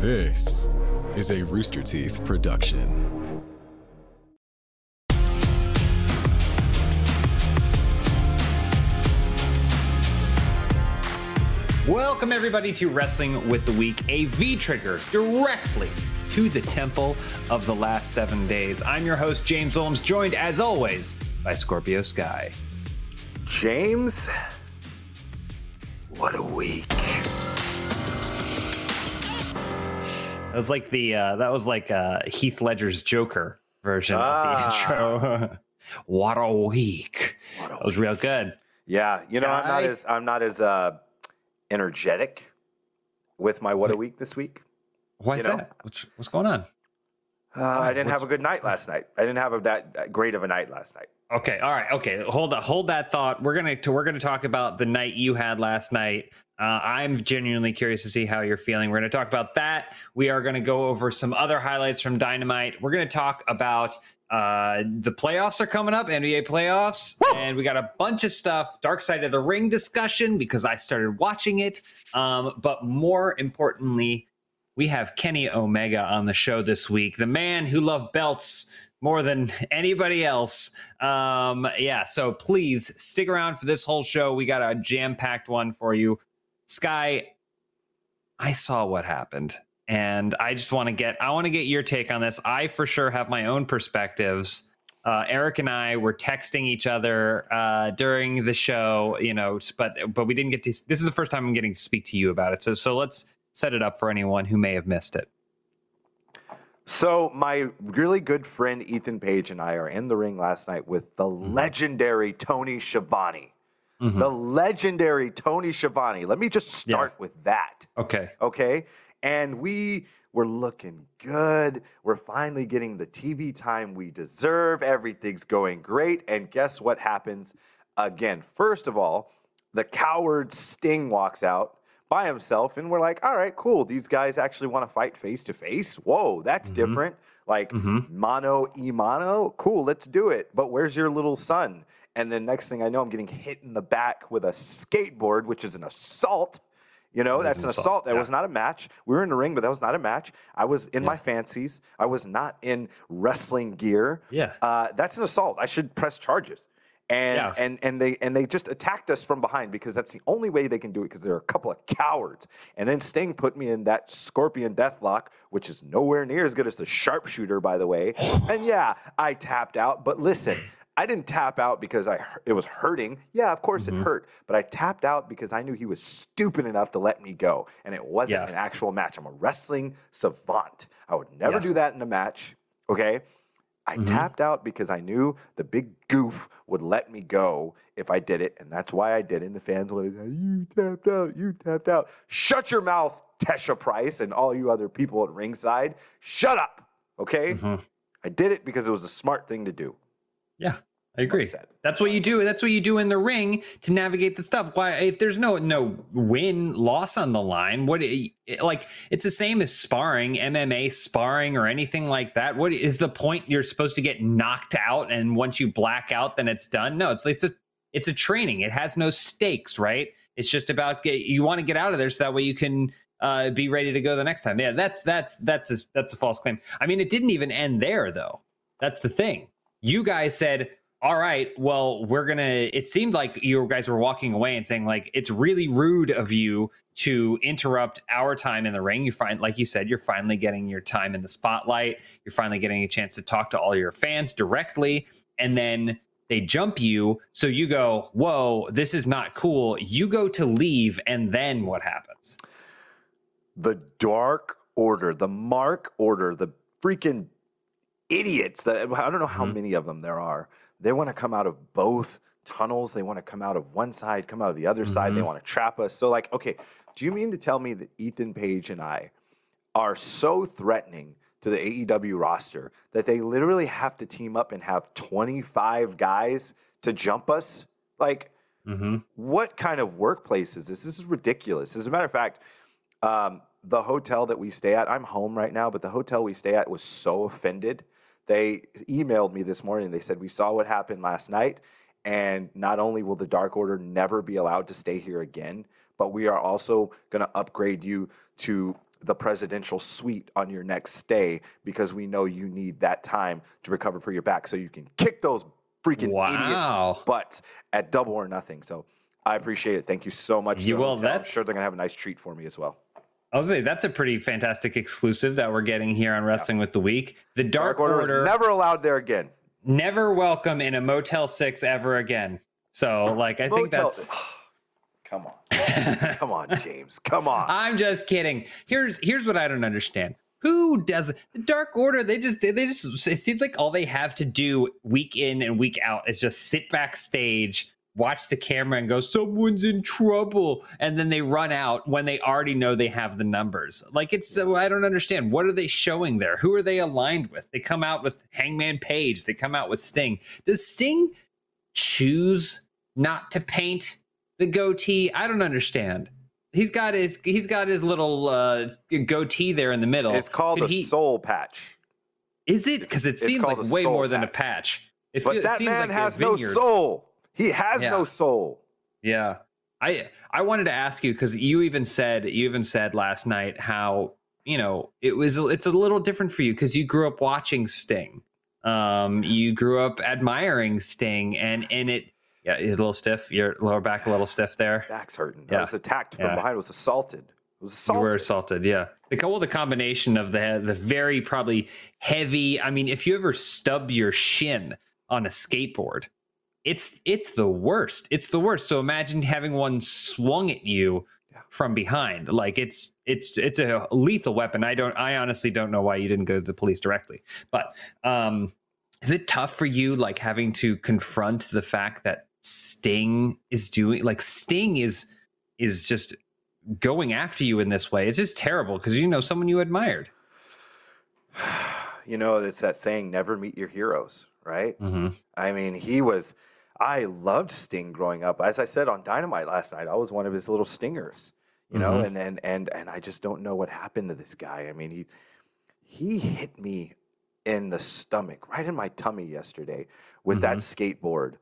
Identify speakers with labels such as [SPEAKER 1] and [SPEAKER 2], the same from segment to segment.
[SPEAKER 1] This is a Rooster Teeth production.
[SPEAKER 2] Welcome, everybody, to Wrestling with the Week, a V trigger directly to the temple of the last seven days. I'm your host, James Willems, joined as always by Scorpio Sky.
[SPEAKER 3] James, what a week.
[SPEAKER 2] That was like the uh, that was like uh, Heath Ledger's Joker version
[SPEAKER 3] Ah.
[SPEAKER 2] of the intro. what a week!
[SPEAKER 3] What a
[SPEAKER 2] That was real good.
[SPEAKER 3] Yeah, you know, I'm not as I'm not as uh, energetic with my what a week this week.
[SPEAKER 2] Why is
[SPEAKER 3] You know?
[SPEAKER 2] that? What's, what's going on?
[SPEAKER 3] Uh, I didn't
[SPEAKER 2] what's-
[SPEAKER 3] have a good night last night. I didn't have a, that, that great of a night last night.
[SPEAKER 2] Okay, all right, okay. Hold hold that thought. We're gonna to, we're gonna talk about the night you had last night. Uh, I'm genuinely curious to see how you're feeling. We're gonna talk about that. We are gonna go over some other highlights from Dynamite. We're gonna talk about uh, the playoffs are coming up, NBA playoffs, and we got a bunch of stuff. Dark Side of the Ring discussion because I started watching it. Um, but more importantly, we have Kenny Omega on the show this week, the man who loved belts more than anybody else. Um, yeah, so please stick around for this whole show. We got a jam packed one for you. Sky, I saw what happened. And I just want to get I want to get your take on this. I for sure have my own perspectives. Uh, Eric and I were texting each other uh, during the show, you know, but but we didn't get to. This is the first time I'm getting to speak to you about it. So so let's set it up for anyone who may have missed it.
[SPEAKER 3] So my really good friend Ethan Page and I are in the ring last night with the
[SPEAKER 2] Mm-hmm.
[SPEAKER 3] legendary Tony Schiavone.
[SPEAKER 2] Mhm.
[SPEAKER 3] The legendary Tony Schiavone. Let me just
[SPEAKER 2] Yeah.
[SPEAKER 3] start with that.
[SPEAKER 2] Okay.
[SPEAKER 3] okay? And we were looking good. We're finally getting the TV time we deserve. Everything's going great. And guess what happens again? First of all, the coward Sting walks out by himself, and we're like, all right, cool. These guys actually want to fight face to face. Whoa, that's
[SPEAKER 2] Mhm.
[SPEAKER 3] different. Like
[SPEAKER 2] Mhm.
[SPEAKER 3] mono e mono. Cool, let's do it. But where's your little son? And then next thing I know, I'm getting hit in the back with a skateboard, which is an assault. You know,
[SPEAKER 2] That is an
[SPEAKER 3] an
[SPEAKER 2] assault,
[SPEAKER 3] assault. That
[SPEAKER 2] yeah.
[SPEAKER 3] was not a match. We were in the ring, but that was not a match. I was in
[SPEAKER 2] Yeah.
[SPEAKER 3] my fancies. I was not in wrestling gear.
[SPEAKER 2] Yeah.
[SPEAKER 3] Uh, that's an assault. I should press charges. And
[SPEAKER 2] Yeah.
[SPEAKER 3] and and they and they just attacked us from behind because that's the only way they can do it because they're a couple of cowards. And then Sting put me in that scorpion deathlock, which is nowhere near as good as the sharpshooter, by the way. and yeah, I tapped out. But listen, I didn't tap out because I it was hurting. Yeah, of course
[SPEAKER 2] Mhm.
[SPEAKER 3] it hurt, but I tapped out because I knew he was stupid enough to let me go, and it wasn't
[SPEAKER 2] Yeah.
[SPEAKER 3] an actual match. I'm a wrestling savant. I would never
[SPEAKER 2] Yeah.
[SPEAKER 3] do that in a match. Okay. I
[SPEAKER 2] Mhm.
[SPEAKER 3] tapped out because I knew the big goof would let me go if I did it, and that's why I did it. And the fans were like, "You tapped out, you tapped out." Shut your mouth, Tesha Price, and all you other people at ringside. Shut up, okay?
[SPEAKER 2] Mhm.
[SPEAKER 3] I did it because it was a smart thing to do.
[SPEAKER 2] Yeah, I agree.
[SPEAKER 3] said.
[SPEAKER 2] That's what you do. That's what you do in the ring to navigate the stuff. Why, if there's no no win loss on the line, what it- like it's the same as sparring, MMA sparring or anything like that. What is the point? You're supposed to get knocked out, and once you black out, then it's done. No, it's it's a it's a training. It has no stakes, right? It's just about get, you want to get out of there so that way you can uh, be ready to go the next time. Yeah, that's that's that's a, that's a false claim. I mean, it didn't even end there though. That's the thing. You guys said, "All right, well, we're gonna." It seemed like you guys were walking away and saying, "Like it's really rude of you to interrupt our time in the ring." You find, like you said, you're finally getting your time in the spotlight. You're finally getting a chance to talk to all your fans directly, and then they jump you. So you go, "Whoa, this is not cool." You go to leave, and then what happens?
[SPEAKER 3] The Dark Order, the Mark Order, the freaking idiots that I don't know how
[SPEAKER 2] Mhm.
[SPEAKER 3] many of them there are. They want to come out of both tunnels. They want to come out of one side, come out of the other side. They
[SPEAKER 2] Mhm.
[SPEAKER 3] want to trap us. So, like, okay, do you mean to tell me that Ethan Page and I are so threatening to the AEW roster that they literally have to team up and have 25 guys to jump us? Like,
[SPEAKER 2] Mm-hmm.
[SPEAKER 3] what kind of workplace is this? This is ridiculous. As a matter of fact, um, the hotel that we stay at, I'm home right now, but the hotel we stay at was so offended. They emailed me this morning. They said, We saw what happened last night. And not only will the Dark Order never be allowed to stay here again, but we are also going to upgrade you to the presidential suite on your next stay because we know you need that time to recover for your back so you can kick those freaking
[SPEAKER 2] Wow.
[SPEAKER 3] idiots butts at double or nothing. So I appreciate it. Thank you so much.
[SPEAKER 2] You-
[SPEAKER 3] will. the. I'm
[SPEAKER 2] that's-
[SPEAKER 3] sure they're gonna have a nice treat for me as well.
[SPEAKER 2] I'll say that's a pretty fantastic exclusive that we're getting here on Wrestling with the Week. The Dark,
[SPEAKER 3] Dark Order,
[SPEAKER 2] Order,
[SPEAKER 3] is never allowed there again.
[SPEAKER 2] never welcome in a Motel Six ever again. So, like, I think that's.
[SPEAKER 3] Come on, come on, James. Come on.
[SPEAKER 2] I'm just kidding. Here's here's what I don't understand. Who does the Dark Order? They just they just it seems like all they have to do week in and week out is just sit backstage, watch the camera, and go, "Someone's in trouble," and then they run out when they already know they have the numbers. Like it's I don't understand. What are they showing there? Who are they aligned with? They come out with Hangman Page. They come out with Sting. Does Sting choose not to paint the goatee? I don't understand. He's got his he's got his little uh, goatee there in the middle.
[SPEAKER 3] it's called
[SPEAKER 2] Could
[SPEAKER 3] a
[SPEAKER 2] he-
[SPEAKER 3] soul patch.
[SPEAKER 2] Is it? Because it
[SPEAKER 3] It's
[SPEAKER 2] seems like way more than a
[SPEAKER 3] patch.
[SPEAKER 2] patch. It,
[SPEAKER 3] But that
[SPEAKER 2] seems
[SPEAKER 3] man
[SPEAKER 2] like
[SPEAKER 3] has
[SPEAKER 2] a
[SPEAKER 3] no soul. He has
[SPEAKER 2] Yeah.
[SPEAKER 3] no soul.
[SPEAKER 2] Yeah. I I wanted to ask you because you even said you even said last night how you know it was it's a little different for you because you grew up watching Sting. Um, you grew up admiring Sting, and and it yeah, it's a little stiff. Your lower back a little stiff there.
[SPEAKER 3] Back's hurting.
[SPEAKER 2] Yeah.
[SPEAKER 3] I was attacked from
[SPEAKER 2] Yeah.
[SPEAKER 3] behind. Was assaulted. Was assaulted.
[SPEAKER 2] You were assaulted, yeah. The well, the combination of the the very probably heavy. I mean, if you ever stub your shin on a skateboard, it's it's the worst. It's the worst. So imagine having one swung at you from behind. Like it's it's it's a lethal weapon. I don't. I honestly don't know why you didn't go to the police directly. But um, is it tough for you, like having to confront the fact that Sting is doing like Sting is is just going after you in this way. It's just terrible because you know someone you admired.
[SPEAKER 3] you know, it's that saying, never meet your heroes, right?
[SPEAKER 2] Mm-hmm.
[SPEAKER 3] I mean, he was. I loved Sting growing up. As I said on Dynamite last night, I was one of his little stingers. You know,
[SPEAKER 2] Mhm.
[SPEAKER 3] and and and and I just don't know what happened to this guy. I mean, he he hit me in the stomach, right in my tummy yesterday with that skateboard,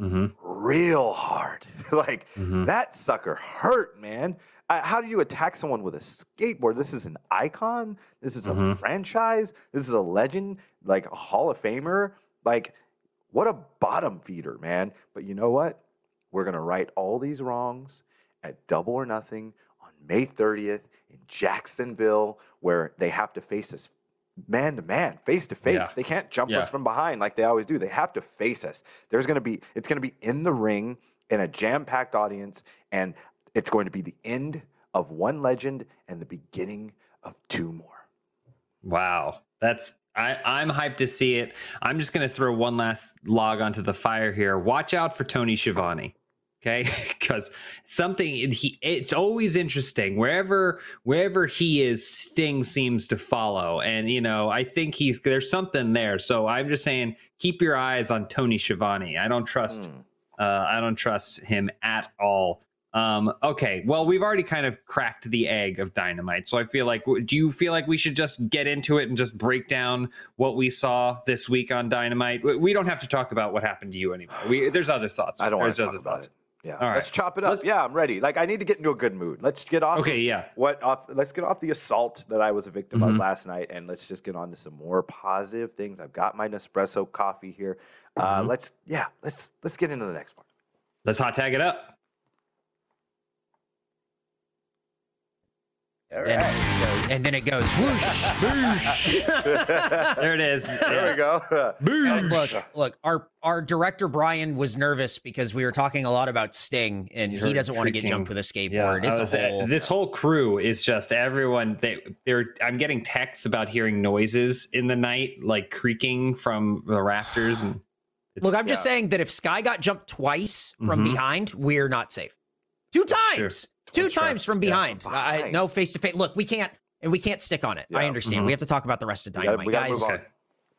[SPEAKER 2] Mm-hmm.
[SPEAKER 3] real hard. like
[SPEAKER 2] Mm-hmm.
[SPEAKER 3] that sucker hurt, man. Uh, how do you attack someone with a skateboard? This is an icon. This is a
[SPEAKER 2] Mhm.
[SPEAKER 3] franchise. This is a legend, like a Hall of Famer. Like, what a bottom feeder, man. But you know what? We're going to right all these wrongs at Double or Nothing on May 30th in Jacksonville, where they have to face us man to man, face to face. They can't jump
[SPEAKER 2] Yeah.
[SPEAKER 3] us from behind like they always do. They have to face us. There's going to be, it's going to be in the ring in a jam packed audience, and it's going to be the end of one legend and the beginning of two more.
[SPEAKER 2] Wow, that's I, I'm hyped to see it. I'm just gonna throw one last log onto the fire here. Watch out for Tony Schiavone. Okay, because something he it's always interesting wherever wherever he is, Sting seems to follow, and you know I think he's there's something there. So I'm just saying, keep your eyes on Tony Schiavone. I don't trust
[SPEAKER 3] Hmm.
[SPEAKER 2] uh, I don't trust him at all. Um, okay, well, we've already kind of cracked the egg of dynamite, so I feel like. Do you feel like we should just get into it and just break down what we saw this week on Dynamite? We- don't have to talk about what happened to you anymore. We, there's other thoughts.
[SPEAKER 3] I don't want
[SPEAKER 2] There's
[SPEAKER 3] to talk
[SPEAKER 2] other
[SPEAKER 3] about
[SPEAKER 2] thoughts.
[SPEAKER 3] it. Yeah,
[SPEAKER 2] All right.
[SPEAKER 3] let's chop it up.
[SPEAKER 2] Let's-
[SPEAKER 3] yeah, I'm ready. Like I need to get into a good mood. Let's get off.
[SPEAKER 2] Okay, yeah.
[SPEAKER 3] What off? Let's get off the assault that I was a victim of
[SPEAKER 2] Mhm.
[SPEAKER 3] last night, and let's just get on to some more positive things. I've got my Nespresso coffee here. Uh,
[SPEAKER 2] Mhm.
[SPEAKER 3] Let's yeah, let's let's get into the next part.
[SPEAKER 2] Let's hot tag it up.
[SPEAKER 4] Then it goes, and then it goes whoosh. boosh.
[SPEAKER 2] There it is.
[SPEAKER 3] There we go.
[SPEAKER 4] And look, look, our our director Brian was nervous because we were talking a lot about Sting, and
[SPEAKER 2] You
[SPEAKER 4] he doesn't want to get jumped with a skateboard.
[SPEAKER 2] I
[SPEAKER 4] it's a whole.
[SPEAKER 2] this whole crew is just everyone. They, they're. I'm getting texts about hearing noises in the night, like creaking from the rafters, and it's,
[SPEAKER 4] Look, I'm just saying that if Sky got jumped twice from
[SPEAKER 2] Mhm.
[SPEAKER 4] behind, we're not safe. Two
[SPEAKER 2] true.
[SPEAKER 4] times, two
[SPEAKER 2] That's true.
[SPEAKER 4] times from
[SPEAKER 2] Yeah.
[SPEAKER 4] behind. I, no face to face. Look, we can't, and we can't stick on it. I
[SPEAKER 3] Yeah.
[SPEAKER 4] understand.
[SPEAKER 2] Mhm.
[SPEAKER 4] We have to talk about the rest of
[SPEAKER 3] We gotta-
[SPEAKER 4] Dynamite,
[SPEAKER 3] we gotta
[SPEAKER 4] guys.
[SPEAKER 3] move on.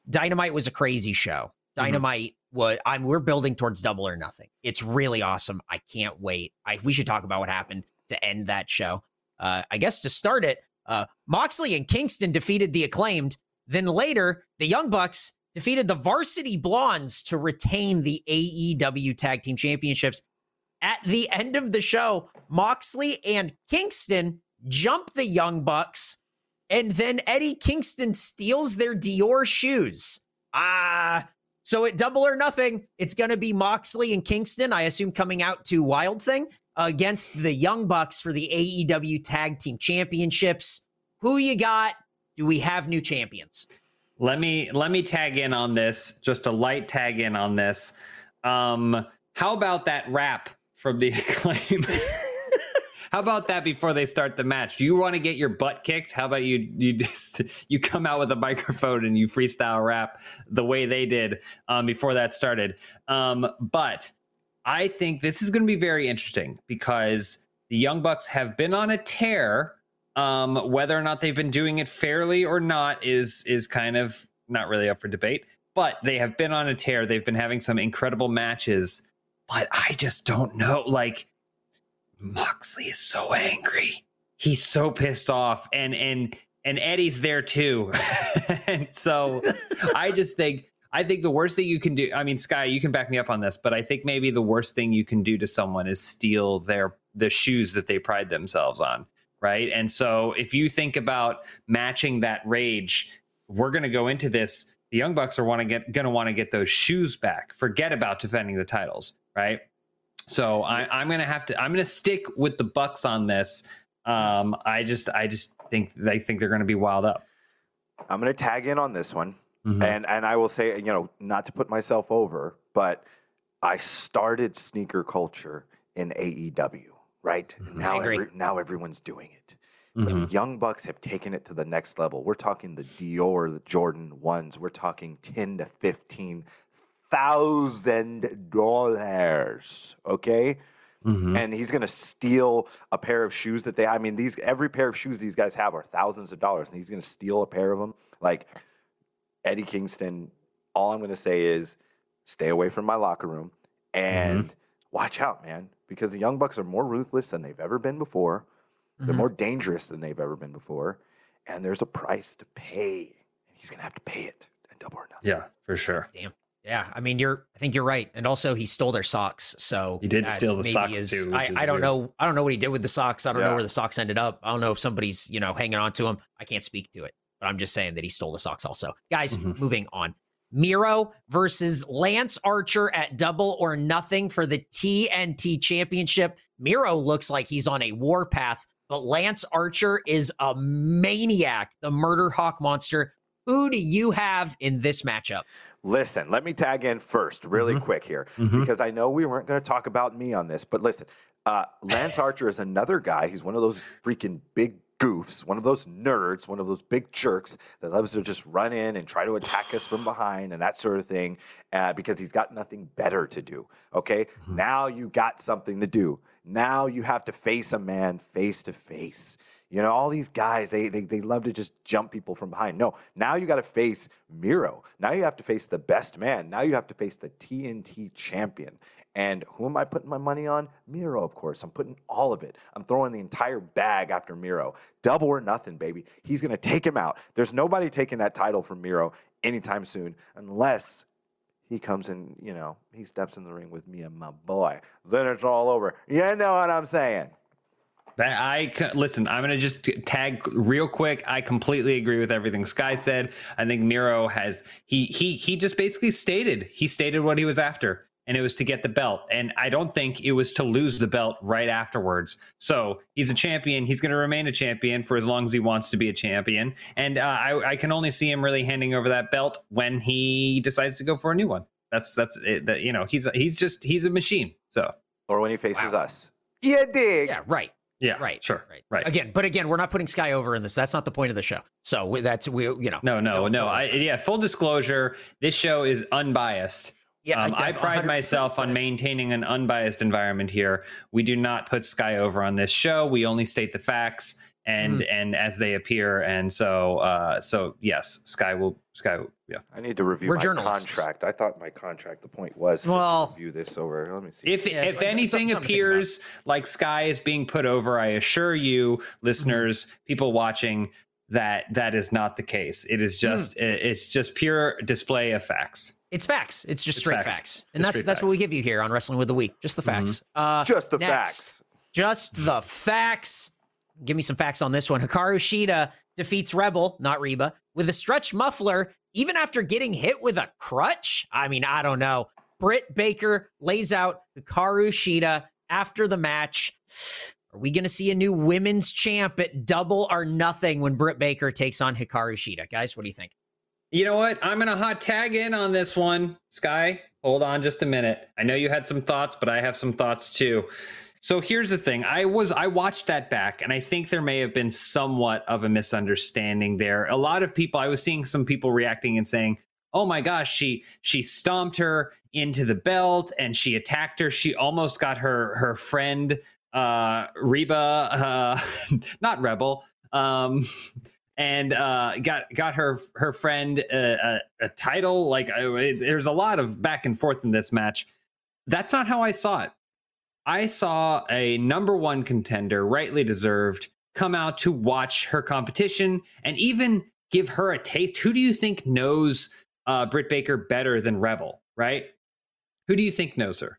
[SPEAKER 4] Dynamite was a crazy show.
[SPEAKER 2] Mhm.
[SPEAKER 4] Dynamite was I'm we're building towards double or nothing. It's really awesome. I can't wait. I we should talk about what happened to end that show. Uh I guess to start it, uh Moxley and Kingston defeated the acclaimed. Then later, the Young Bucks defeated the Varsity Blondes to retain the AEW Tag Team Championships. At the end of the show, Moxley and Kingston jump the Young Bucks, and then Eddie Kingston steals their Dior shoes. Ah, so at double or nothing, it's going to be Moxley and Kingston, I assume, coming out to Wild Thing against the Young Bucks for the AEW Tag Team Championships. Who you got? Do we have new champions?
[SPEAKER 2] Let me let me tag in on this. Just a light tag in on this. Um, how about that rap from the acclaim? How about that before they start the match? Do you want to get your butt kicked? How about you you just you come out with a microphone and you freestyle rap the way they did um, before that started? Um, but I think this is going to be very interesting because the Young Bucks have been on a tear. Um, whether or not they've been doing it fairly or not is is kind of not really up for debate. But they have been on a tear. They've been having some incredible matches. But I just don't know. Like Moxley is so angry. He's so pissed off, and and and Eddie's there too. and so I just think I think the worst thing you can do. I mean, Sky, you can back me up on this, but I think maybe the worst thing you can do to someone is steal their the shoes that they pride themselves on, right? And so if you think about matching that rage, we're going to go into this. The Young Bucks are want to get going to want to get those shoes back. Forget about defending the titles, right? So I, am gonna have to. I'm gonna stick with the Bucks on this. Um, I just, I just think they think they're gonna be wild up.
[SPEAKER 3] I'm gonna tag in on this one, mm-hmm. and and I will say, you know, not to put myself over, but I started sneaker culture in AEW, right? Mm-hmm. Now, every, now everyone's doing it. Mm-hmm. The Young Bucks have taken it to the next level. We're talking the Dior, the Jordan ones. We're talking ten to fifteen thousand dollars. Okay. Mm-hmm. And he's gonna steal a pair of shoes that they. I mean, these every pair of shoes these guys have are thousands of dollars, and he's gonna steal a pair of them. Like Eddie Kingston. All I'm gonna say is, stay away from my locker room and mm-hmm. watch out, man, because the Young Bucks are more ruthless than they've ever been before. They're mm-hmm. more dangerous than they've ever been before, and there's a price to pay. and He's gonna have to pay it and double or nothing.
[SPEAKER 2] Yeah, for sure.
[SPEAKER 4] Damn. Yeah, I mean, you're. I think you're right, and also he stole their socks. So
[SPEAKER 2] he did steal the socks
[SPEAKER 4] is,
[SPEAKER 2] too.
[SPEAKER 4] I, I, don't know. I don't know what he did with the socks. I don't yeah. know where the socks ended up. I don't know if somebody's you know hanging on to them. I can't speak to it, but I'm just saying that he stole the socks. Also, guys, mm-hmm. moving on. Miro versus Lance Archer at Double or Nothing for the TNT Championship. Miro looks like he's on a warpath, but Lance Archer is a maniac, the murder hawk monster. Who do you have in this matchup?
[SPEAKER 3] Listen, let me tag in first, really mm-hmm. quick here, mm-hmm. because I know we weren't going to talk about me on this, but listen, uh, Lance Archer is another guy. He's one of those freaking big goofs, one of those nerds, one of those big jerks that loves to just run in and try to attack us from behind and that sort of thing uh, because he's got nothing better to do. Okay. Mm-hmm. Now you got something to do. Now you have to face a man face to face. You know, all these guys, they, they, they love to just jump people from behind. No, now you got to face Miro. Now you have to face the best man. Now you have to face the TNT champion. And who am I putting my money on? Miro, of course. I'm putting all of it. I'm throwing the entire bag after Miro. Double or nothing, baby. He's going to take him out. There's nobody taking that title from Miro anytime soon unless he comes in, you know, he steps in the ring with me and my boy. Then it's all over. You know what I'm saying?
[SPEAKER 2] That I listen. I'm gonna just tag real quick. I completely agree with everything Sky said. I think Miro has he he he just basically stated he stated what he was after, and it was to get the belt. And I don't think it was to lose the belt right afterwards. So he's a champion. He's gonna remain a champion for as long as he wants to be a champion. And uh, I I can only see him really handing over that belt when he decides to go for a new one. That's that's it. That, you know he's he's just he's a machine. So
[SPEAKER 3] or when he faces wow. us. Yeah, dig.
[SPEAKER 4] Yeah, right.
[SPEAKER 2] Yeah,
[SPEAKER 4] right,
[SPEAKER 2] sure,
[SPEAKER 4] right,
[SPEAKER 2] right.
[SPEAKER 4] Again, but again, we're not putting Sky over in this. That's not the point of the show. So that's we, you know.
[SPEAKER 2] No, no, no. no. I, yeah, full disclosure, this show is unbiased. Yeah, um, I, pride 100%. myself on maintaining an unbiased environment here. We do not put Sky over on this show. We only state the facts and mm. and as they appear. And so, uh, so yes, Sky will Sky. Yeah,
[SPEAKER 3] I need to review We're my journalists. contract. I thought my contract. The point was to well, review this over. Let me see.
[SPEAKER 2] If yeah, if anything appears like Sky is being put over, I assure you, listeners, mm-hmm. people watching, that that is not the case. It is just mm. it's just pure display of facts.
[SPEAKER 4] It's facts. It's just it's straight facts, facts. and it's that's that's facts. what we give you here on Wrestling with the Week. Just the mm-hmm. facts. Mm-hmm. Uh,
[SPEAKER 3] just the next, facts.
[SPEAKER 4] Just the facts. give me some facts on this one. Hikaru Shida defeats Rebel, not Reba, with a stretch muffler, even after getting hit with a crutch. I mean, I don't know. Britt Baker lays out Hikaru Shida after the match. Are we going to see a new women's champ at double or nothing when Britt Baker takes on Hikaru Shida? Guys, what do you think?
[SPEAKER 2] You know what? I'm going to hot tag in on this one. Sky, hold on just a minute. I know you had some thoughts, but I have some thoughts too. So here's the thing. I was I watched that back and I think there may have been somewhat of a misunderstanding there. A lot of people I was seeing some people reacting and saying, "Oh my gosh, she she stomped her into the belt and she attacked her. She almost got her her friend uh Reba uh not Rebel um and uh, got got her her friend a, a, a title. Like I, there's a lot of back and forth in this match. That's not how I saw it. I saw a number one contender, rightly deserved, come out to watch her competition and even give her a taste. Who do you think knows uh, Britt Baker better than Rebel? Right? Who do you think knows her?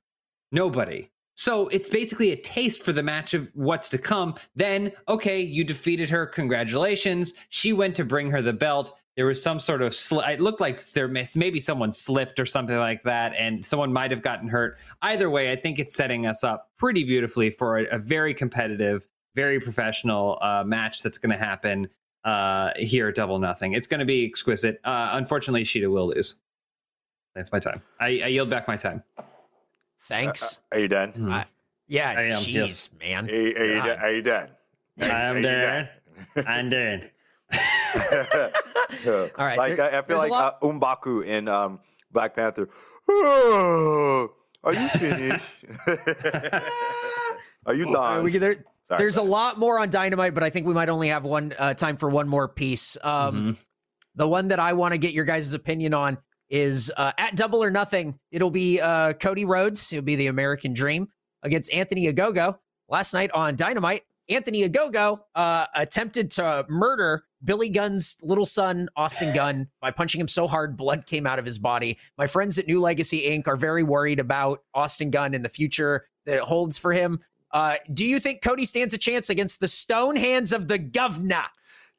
[SPEAKER 2] Nobody. So it's basically a taste for the match of what's to come. Then, okay, you defeated her. Congratulations. She went to bring her the belt. There was some sort of, sli- it looked like there maybe someone slipped or something like that, and someone might have gotten hurt. Either way, I think it's setting us up pretty beautifully for a, a very competitive, very professional uh, match that's going to happen uh, here at Double Nothing. It's going to be exquisite. Uh, unfortunately, Shida will lose. That's my time. I, I yield back my time.
[SPEAKER 4] Thanks.
[SPEAKER 3] Uh, are you done?
[SPEAKER 2] Mm.
[SPEAKER 4] I- yeah,
[SPEAKER 2] I am,
[SPEAKER 4] jeez,
[SPEAKER 2] yes.
[SPEAKER 4] man.
[SPEAKER 3] Are, you- are you, done? are you done?
[SPEAKER 2] I'm
[SPEAKER 3] Are you
[SPEAKER 2] done. I'm done.
[SPEAKER 3] All
[SPEAKER 4] right,
[SPEAKER 3] Like
[SPEAKER 4] there-
[SPEAKER 3] I, I feel like
[SPEAKER 4] lot-
[SPEAKER 3] uh, M'Baku in um, Black Panther. Oh, are you finished? are you
[SPEAKER 4] right,
[SPEAKER 3] done?
[SPEAKER 4] there- there's a lot more on Dynamite, but I think we might only have one uh, time for one more piece. Um,
[SPEAKER 2] Mhm.
[SPEAKER 4] The one that I want to get your guys' opinion on is uh, at Double or Nothing. It'll be uh, Cody Rhodes. It'll be the American Dream against Anthony Ogogo. Last night on Dynamite, Anthony Ogogo uh, attempted to murder Billy Gunn's little son, Austin Gunn, by punching him so hard blood came out of his body. My friends at New Legacy Inc. are very worried about Austin Gunn and the future that it holds for him. Uh, do you think Cody stands a chance against the stone hands of the governor?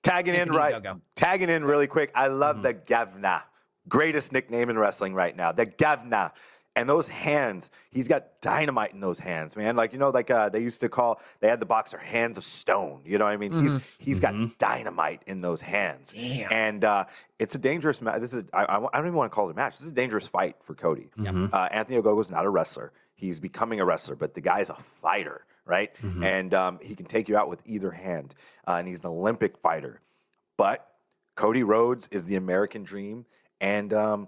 [SPEAKER 3] Tagging in
[SPEAKER 4] Anthony
[SPEAKER 3] right.
[SPEAKER 4] Ogogo.
[SPEAKER 3] Tagging in really quick. I love
[SPEAKER 2] Mhm.
[SPEAKER 3] the Guv'nor. Greatest nickname in wrestling right now. The Guv'nor. And those hands, he's got dynamite in those hands, man. Like, you know, like uh, they used to call, they had the boxer hands of stone. You know what I mean? He's he's got
[SPEAKER 2] Mhm.
[SPEAKER 3] dynamite in those hands.
[SPEAKER 4] Damn.
[SPEAKER 3] And uh, it's a dangerous match. This is, I, I, I don't even want to call it a match. This is a dangerous fight for Cody.
[SPEAKER 2] Mhm.
[SPEAKER 3] Uh, Anthony Ogogo's not a wrestler. He's becoming a wrestler, but the guy's a fighter, right?
[SPEAKER 2] Mhm.
[SPEAKER 3] And um, he can take you out with either hand. Uh, and he's an Olympic fighter. But Cody Rhodes is the American dream, and um,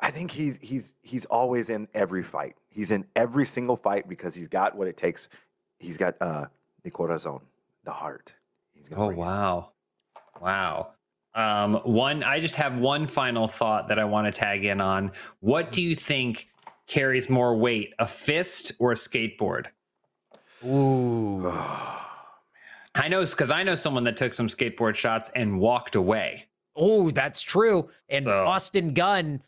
[SPEAKER 3] I think he's he's he's always in every fight. He's in every single fight because he's got what it takes. He's got uh, the corazon, the heart. He's gonna
[SPEAKER 2] Oh
[SPEAKER 3] bring it.
[SPEAKER 2] wow, wow. Um, one, I just have one final thought that I want to tag in on. What do you think carries more weight, a fist or a skateboard?
[SPEAKER 4] Ooh.
[SPEAKER 2] I know because I know someone that took some skateboard shots and walked away.
[SPEAKER 4] Oh, that's true. And
[SPEAKER 2] So-
[SPEAKER 4] Austin Gunn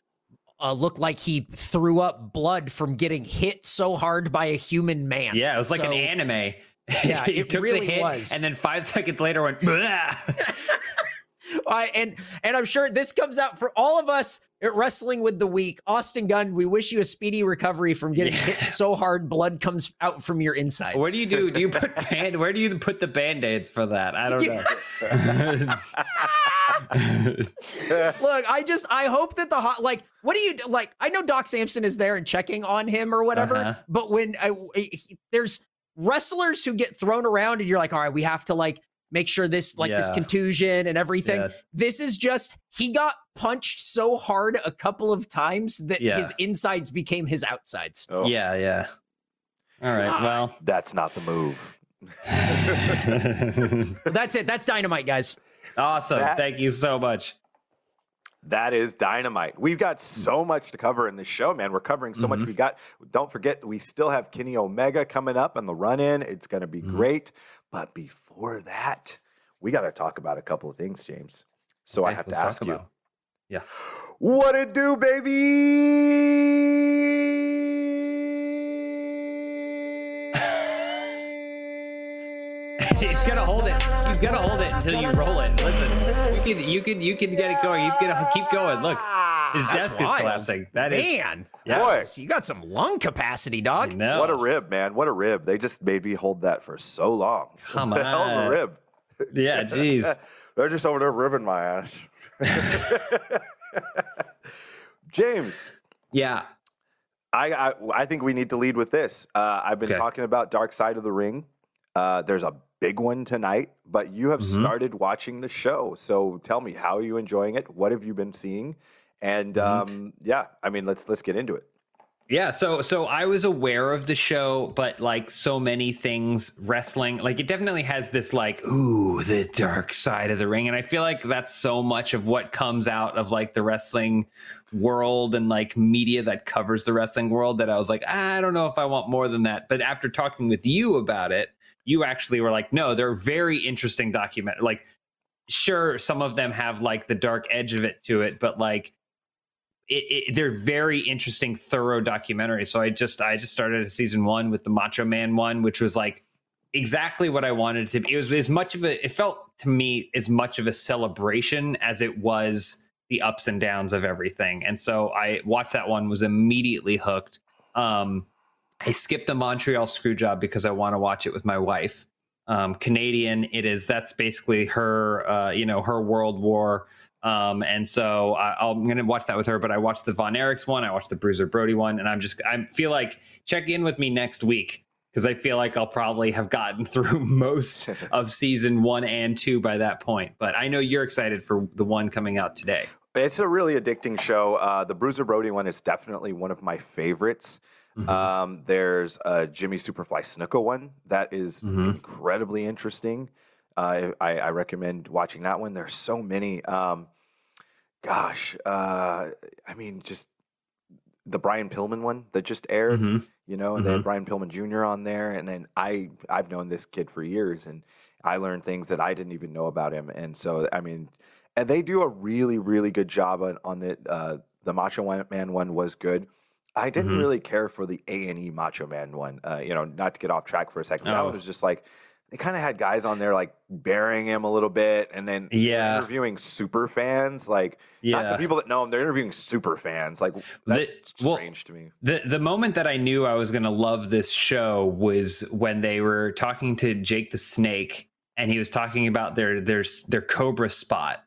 [SPEAKER 4] uh, looked like he threw up blood from getting hit so hard by a human man.
[SPEAKER 2] Yeah, it was like an anime.
[SPEAKER 4] Yeah,
[SPEAKER 2] he
[SPEAKER 4] it
[SPEAKER 2] took
[SPEAKER 4] really
[SPEAKER 2] the hit
[SPEAKER 4] was.
[SPEAKER 2] and then five seconds later went.
[SPEAKER 4] And and I'm sure this comes out for all of us at Wrestling with the Week. Austin Gunn, we wish you a speedy recovery from getting
[SPEAKER 2] Yeah.
[SPEAKER 4] hit so hard blood comes out from your insides.
[SPEAKER 2] What do you do? Do you put band? Where do you put the band aids for that? I don't know.
[SPEAKER 4] Look, I just I hope that the hot like what do you like? I know Doc Sampson is there and checking on him or whatever,
[SPEAKER 2] Uh-huh.
[SPEAKER 4] but when I, he- there's wrestlers who get thrown around and you're like, all right, we have to like make sure this like this contusion and everything.
[SPEAKER 2] Yeah.
[SPEAKER 4] This is just he got punched so hard a couple of times that
[SPEAKER 2] Yeah.
[SPEAKER 4] his insides became his outsides.
[SPEAKER 3] Oh,
[SPEAKER 2] yeah, yeah. All right. Well,
[SPEAKER 3] That's not the move.
[SPEAKER 4] But that's it. That's dynamite, guys.
[SPEAKER 2] Awesome.
[SPEAKER 3] That-
[SPEAKER 2] Thank you so much.
[SPEAKER 3] That is dynamite. We've got so much to cover in this show, man. We're covering so much.
[SPEAKER 2] Mhm.
[SPEAKER 3] We got. Don't forget, we still have Kenny Omega coming up on the run-in. It's going to be
[SPEAKER 2] Mhm.
[SPEAKER 3] great. But before that, we got to talk about a couple of things, James. So I have to ask you,
[SPEAKER 2] about- Yeah.
[SPEAKER 3] what it do, baby?
[SPEAKER 2] He's gonna hold it until you roll it. Listen, you can you can you can get it going. He's gonna keep going. Look, his
[SPEAKER 4] That's
[SPEAKER 2] desk is collapsing. That is
[SPEAKER 4] Man,
[SPEAKER 2] Yeah.
[SPEAKER 3] Boy.
[SPEAKER 4] so you got some lung capacity, dog.
[SPEAKER 2] no.
[SPEAKER 3] What a rib, man. What a rib. They just made me hold that for so long.
[SPEAKER 2] Come
[SPEAKER 3] What the hell of
[SPEAKER 2] on.
[SPEAKER 3] a rib.
[SPEAKER 2] Yeah, jeez.
[SPEAKER 3] They're just over there ribbing my ass. James,
[SPEAKER 2] Yeah.
[SPEAKER 3] I, I I think we need to lead with this. Uh, I've been
[SPEAKER 2] Okay.
[SPEAKER 3] talking about Dark Side of the Ring. Uh, there's a big one tonight, but you have
[SPEAKER 2] Mhm.
[SPEAKER 3] started watching the show. So tell me, how are you enjoying it? What have you been seeing? And
[SPEAKER 2] Mhm.
[SPEAKER 3] um, yeah, I mean, let's let's get into it.
[SPEAKER 2] Yeah, so so I was aware of the show, but like so many things, wrestling, like it definitely has this like, ooh, the dark side of the ring. And I feel like that's so much of what comes out of like the wrestling world and like media that covers the wrestling world that I was like, I don't know if I want more than that. But after talking with you about it, you actually were like, no, they're very interesting document. Like, sure, some of them have like the dark edge of it to it, but like it, it, they're very interesting, thorough documentaries. So I just I just started a season one with the Macho Man one, which was like exactly what I wanted to be. It was as much of a it felt to me as much of a celebration as it was the ups and downs of everything. And so I watched that one, was immediately hooked. Um, I skipped the Montreal Screwjob because I want to watch it with my wife. Um, Canadian, it is that's basically her, uh, you know, her World War. Um, and so I, I'm going to watch that with her. But I watched the Von Erichs one, I watched the Bruiser Brody one, and I'm just I feel like check in with me next week because I feel like I'll probably have gotten through most of season one and two by that point. But I know you're excited for the one coming out today.
[SPEAKER 3] It's a really addicting show. Uh, the Bruiser Brody one is definitely one of my favorites.
[SPEAKER 2] Mhm.
[SPEAKER 3] Um, there's a Jimmy Superfly Snuka one that is
[SPEAKER 2] Mhm.
[SPEAKER 3] incredibly interesting. Uh, I, I recommend watching that one. There's so many. Um, gosh, uh, I mean, just the Brian Pillman one that just aired.
[SPEAKER 2] Mhm.
[SPEAKER 3] You know, and they had Brian Pillman Jr. on there, and then I I've known this kid for years, and I learned things that I didn't even know about him. And so, I mean, and they do a really really good job on, on the uh, the Macho Man one was good. I didn't
[SPEAKER 2] Mhm.
[SPEAKER 3] really care for the A and E Macho Man one. Uh, you know, not to get off track for a second. That
[SPEAKER 2] Oh.
[SPEAKER 3] one was just like they kind of had guys on there like burying him a little bit, and then
[SPEAKER 2] Yeah.
[SPEAKER 3] interviewing super fans, like not the people that know him. They're interviewing super fans. Like that's
[SPEAKER 2] well,
[SPEAKER 3] strange to me.
[SPEAKER 2] The the moment that I knew I was going to love this show was when they were talking to Jake the Snake and he was talking about their their their Cobra spot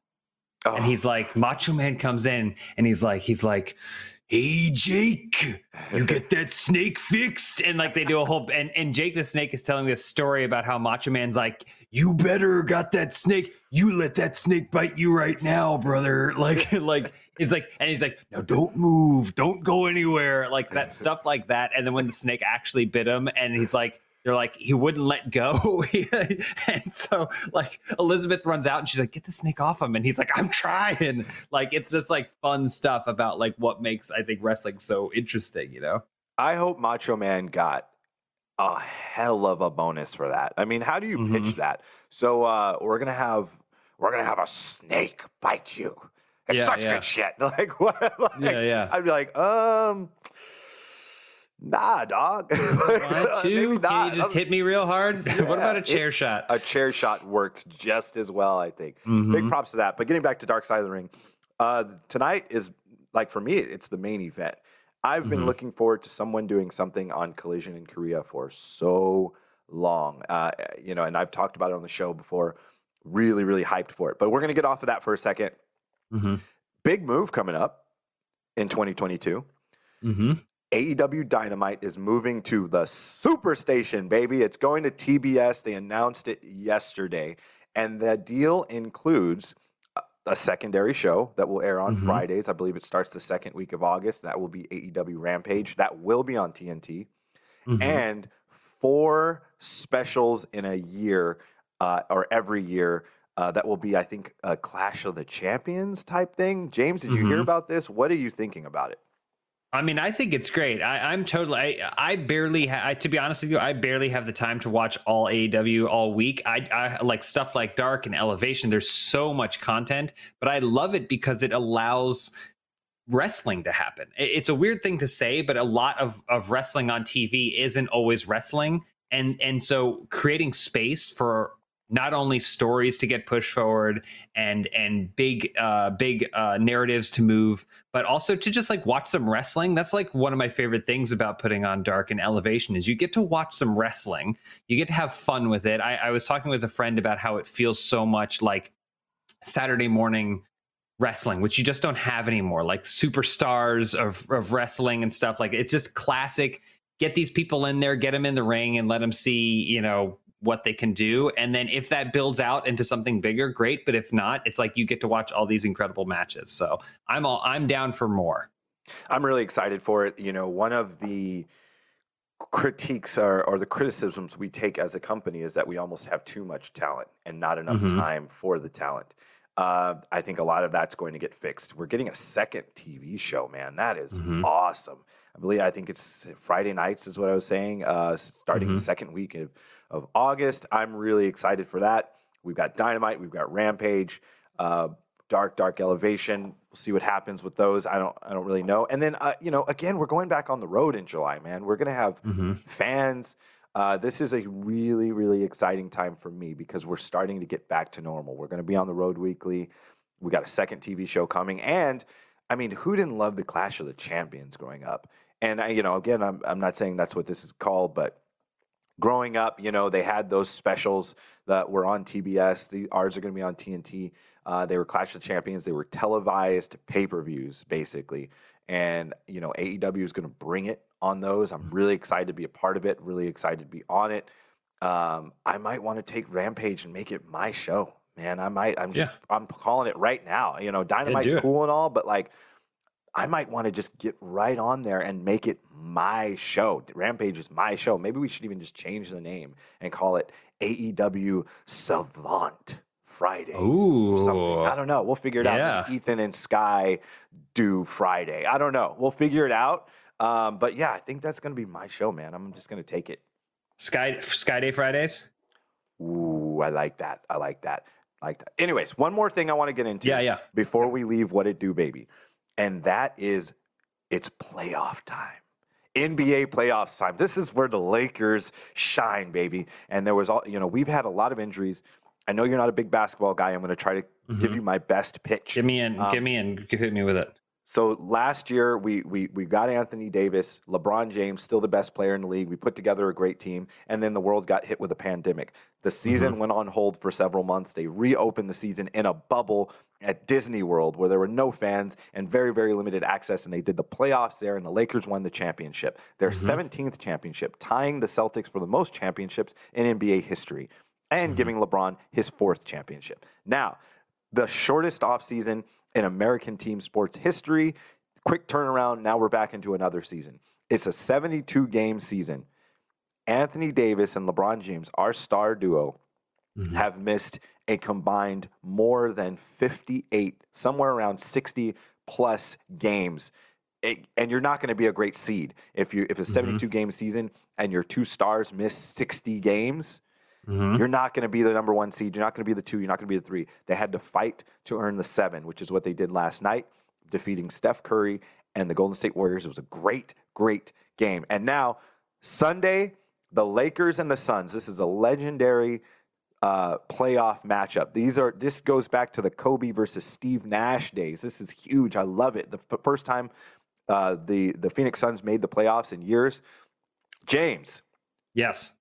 [SPEAKER 3] Oh.
[SPEAKER 2] and he's like Macho Man comes in and he's like he's like hey Jake you get that snake fixed? And like they do a whole and and Jake the Snake is telling this story about how Macho Man's like you better got that snake. You let that snake bite you right now brother. Like like it's like and he's like no don't move. Don't go anywhere. Like that stuff like that. And then when the snake actually bit him and he's like they're like he wouldn't let go and so like elizabeth runs out and she's like get the snake off him and he's like i'm trying like it's just like fun stuff about like what makes i think wrestling so interesting you know
[SPEAKER 3] I hope Macho Man got a hell of a bonus for that. I mean, how do you
[SPEAKER 2] Mhm.
[SPEAKER 3] pitch that? So uh, we're gonna have we're gonna have a snake bite you. It's
[SPEAKER 2] Yeah,
[SPEAKER 3] such
[SPEAKER 2] yeah.
[SPEAKER 3] good shit. Like what? Like,
[SPEAKER 2] yeah yeah
[SPEAKER 3] I'd be like, um, nah, dog.
[SPEAKER 2] one
[SPEAKER 3] Maybe
[SPEAKER 2] two can you just hit me real hard what about a
[SPEAKER 3] it-
[SPEAKER 2] chair shot
[SPEAKER 3] A chair shot works just as well, I think. Big
[SPEAKER 2] Mhm.
[SPEAKER 3] props to that. But getting back to Dark Side of the Ring, uh, tonight is like for me, it's the main event. I've been
[SPEAKER 2] Mhm.
[SPEAKER 3] looking forward to someone doing something on Collision in Korea for so long. Uh, you know, and I've talked about it on the show before. Really, really hyped for it. But we're gonna get off of that for a second.
[SPEAKER 2] Mhm.
[SPEAKER 3] Big move coming up in 2022.
[SPEAKER 2] Mhm.
[SPEAKER 3] AEW Dynamite is moving to the Superstation, baby. It's going to TBS. They announced it yesterday. And the deal includes a- secondary show that will air on
[SPEAKER 2] Mhm.
[SPEAKER 3] Fridays. I believe it starts the second week of August. That will be AEW Rampage. That will be on TNT.
[SPEAKER 2] Mhm.
[SPEAKER 3] And four specials in a year uh, or every year. Uh, that will be, I think, a Clash of the Champions type thing. James, did you hear
[SPEAKER 2] Mhm.
[SPEAKER 3] about this? What are you thinking about it?
[SPEAKER 2] I mean, I think it's great. I, I'm totally. I, I barely. Ha- I, to be honest with you, I barely have the time to watch all AEW all week. I, I like stuff like Dark and Elevation. There's so much content, but I love it because it allows wrestling to happen. It- It's a weird thing to say, but a lot of of wrestling on TV isn't always wrestling, and and so creating space for not only stories to get pushed forward and and big uh big uh narratives to move but also to just like watch some wrestling. That's like one of my favorite things about putting on dark and elevation is you get to watch some wrestling. You get to have fun with it. I, I was talking with a friend about how it feels so much like saturday morning wrestling which you just don't have anymore like superstars of, of wrestling and stuff. Like it's just classic. Get these people in there get them in the ring and let them see you know what they can do. And then if that builds out into something bigger, great. But if not, it's like you get to watch all these incredible matches. So I'm all I'm down for more.
[SPEAKER 3] I'm really excited for it. You know, one of the critiques or, or the criticisms we take as a company is that we almost have too much talent and not enough
[SPEAKER 2] Mhm.
[SPEAKER 3] time for the talent. Uh, I think a lot of that's going to get fixed. We're getting a second TV show, man. That is
[SPEAKER 2] Mhm.
[SPEAKER 3] awesome. I believe I think it's Friday nights is what I was saying. Uh, starting
[SPEAKER 2] Mhm.
[SPEAKER 3] the second week of, of August. I'm really excited for that. We've got Dynamite. We've got Rampage. Uh, Dark Dark Elevation. We'll see what happens with those. I don't I don't really know. And then uh, you know again we're going back on the road in July, man. We're gonna have
[SPEAKER 2] Mm-hmm.
[SPEAKER 3] fans. Uh, this is a really, really exciting time for me because we're starting to get back to normal. We're going to be on the road weekly. We got a second TV show coming, and I mean, who didn't love the Clash of the Champions growing up? And I, you know, again, I'm I'm not saying that's what this is called, but growing up, you know, they had those specials that were on TBS. The ours are going to be on TNT. Uh, they were Clash of Champions. They were televised pay per views, basically. And you know, AEW is going to bring it on those. I'm really excited to be a part of it. Really excited to be on it. Um, I might want to take Rampage and make it my show, man. I might. I'm just. I'm calling it right now. You know, Dynamite's
[SPEAKER 2] it.
[SPEAKER 3] cool and all, but like. I might want to just get right on there and make it my show. Rampage is my show. Maybe we should even just change the name and call it AEW Savant Fridays. or something.
[SPEAKER 2] Ooh.
[SPEAKER 3] I don't know. We'll figure it out.
[SPEAKER 2] Yeah.
[SPEAKER 3] Ethan and Sky do Friday. I don't know. We'll figure it out. Um, but yeah, I think that's going to be my show, man. I'm just going to take it.
[SPEAKER 2] Sky Sky Day Fridays.
[SPEAKER 3] Ooh, I like that. I like that. I like that. Anyways, one more thing I want to get into
[SPEAKER 2] Yeah, yeah.
[SPEAKER 3] before we leave what it do baby and that is it's playoff time nba playoffs time this is where the lakers shine baby and there was all you know we've had a lot of injuries i know you're not a big basketball guy i'm going to try to give
[SPEAKER 2] Mhm.
[SPEAKER 3] you my best pitch
[SPEAKER 2] Give me in.
[SPEAKER 3] Um,
[SPEAKER 2] give me in. Hit me with it.
[SPEAKER 3] so last year we, we we got Anthony Davis, LeBron James, still the best player in the league. We put together a great team, and then the world got hit with a pandemic. The season went on hold for several months. They reopened the season in a bubble at Disney World where there were no fans and very very limited access, and they did the playoffs there, and the Lakers won the championship, their
[SPEAKER 2] Mhm.
[SPEAKER 3] 17th championship, tying the Celtics for the most championships in NBA history, and
[SPEAKER 2] Mhm.
[SPEAKER 3] giving LeBron his fourth championship. Now the shortest offseason in American team sports history. Quick turnaround. Now we're back into another season. It's a 72 game season. Anthony Davis and LeBron James, our star duo,
[SPEAKER 2] Mhm.
[SPEAKER 3] have missed a combined more than 58, somewhere around 60 plus games. It- and you're not going to be a great seed if you if a
[SPEAKER 2] Mhm.
[SPEAKER 3] 72 game season and your two stars miss 60 games.
[SPEAKER 2] Mhm.
[SPEAKER 3] You're not going to be the number one seed. You're not going to be the two. You're not going to be the three. They had to fight to earn the seven, which is what they did last night, defeating Steph Curry and the Golden State Warriors. It was a great, great game. And now, Sunday, the Lakers and the Suns. This is a legendary uh, playoff matchup. These are this goes back to the Kobe versus Steve Nash days. This is huge. I love it. The f- first time uh, the the Phoenix Suns made the playoffs in years. James,
[SPEAKER 2] Yes.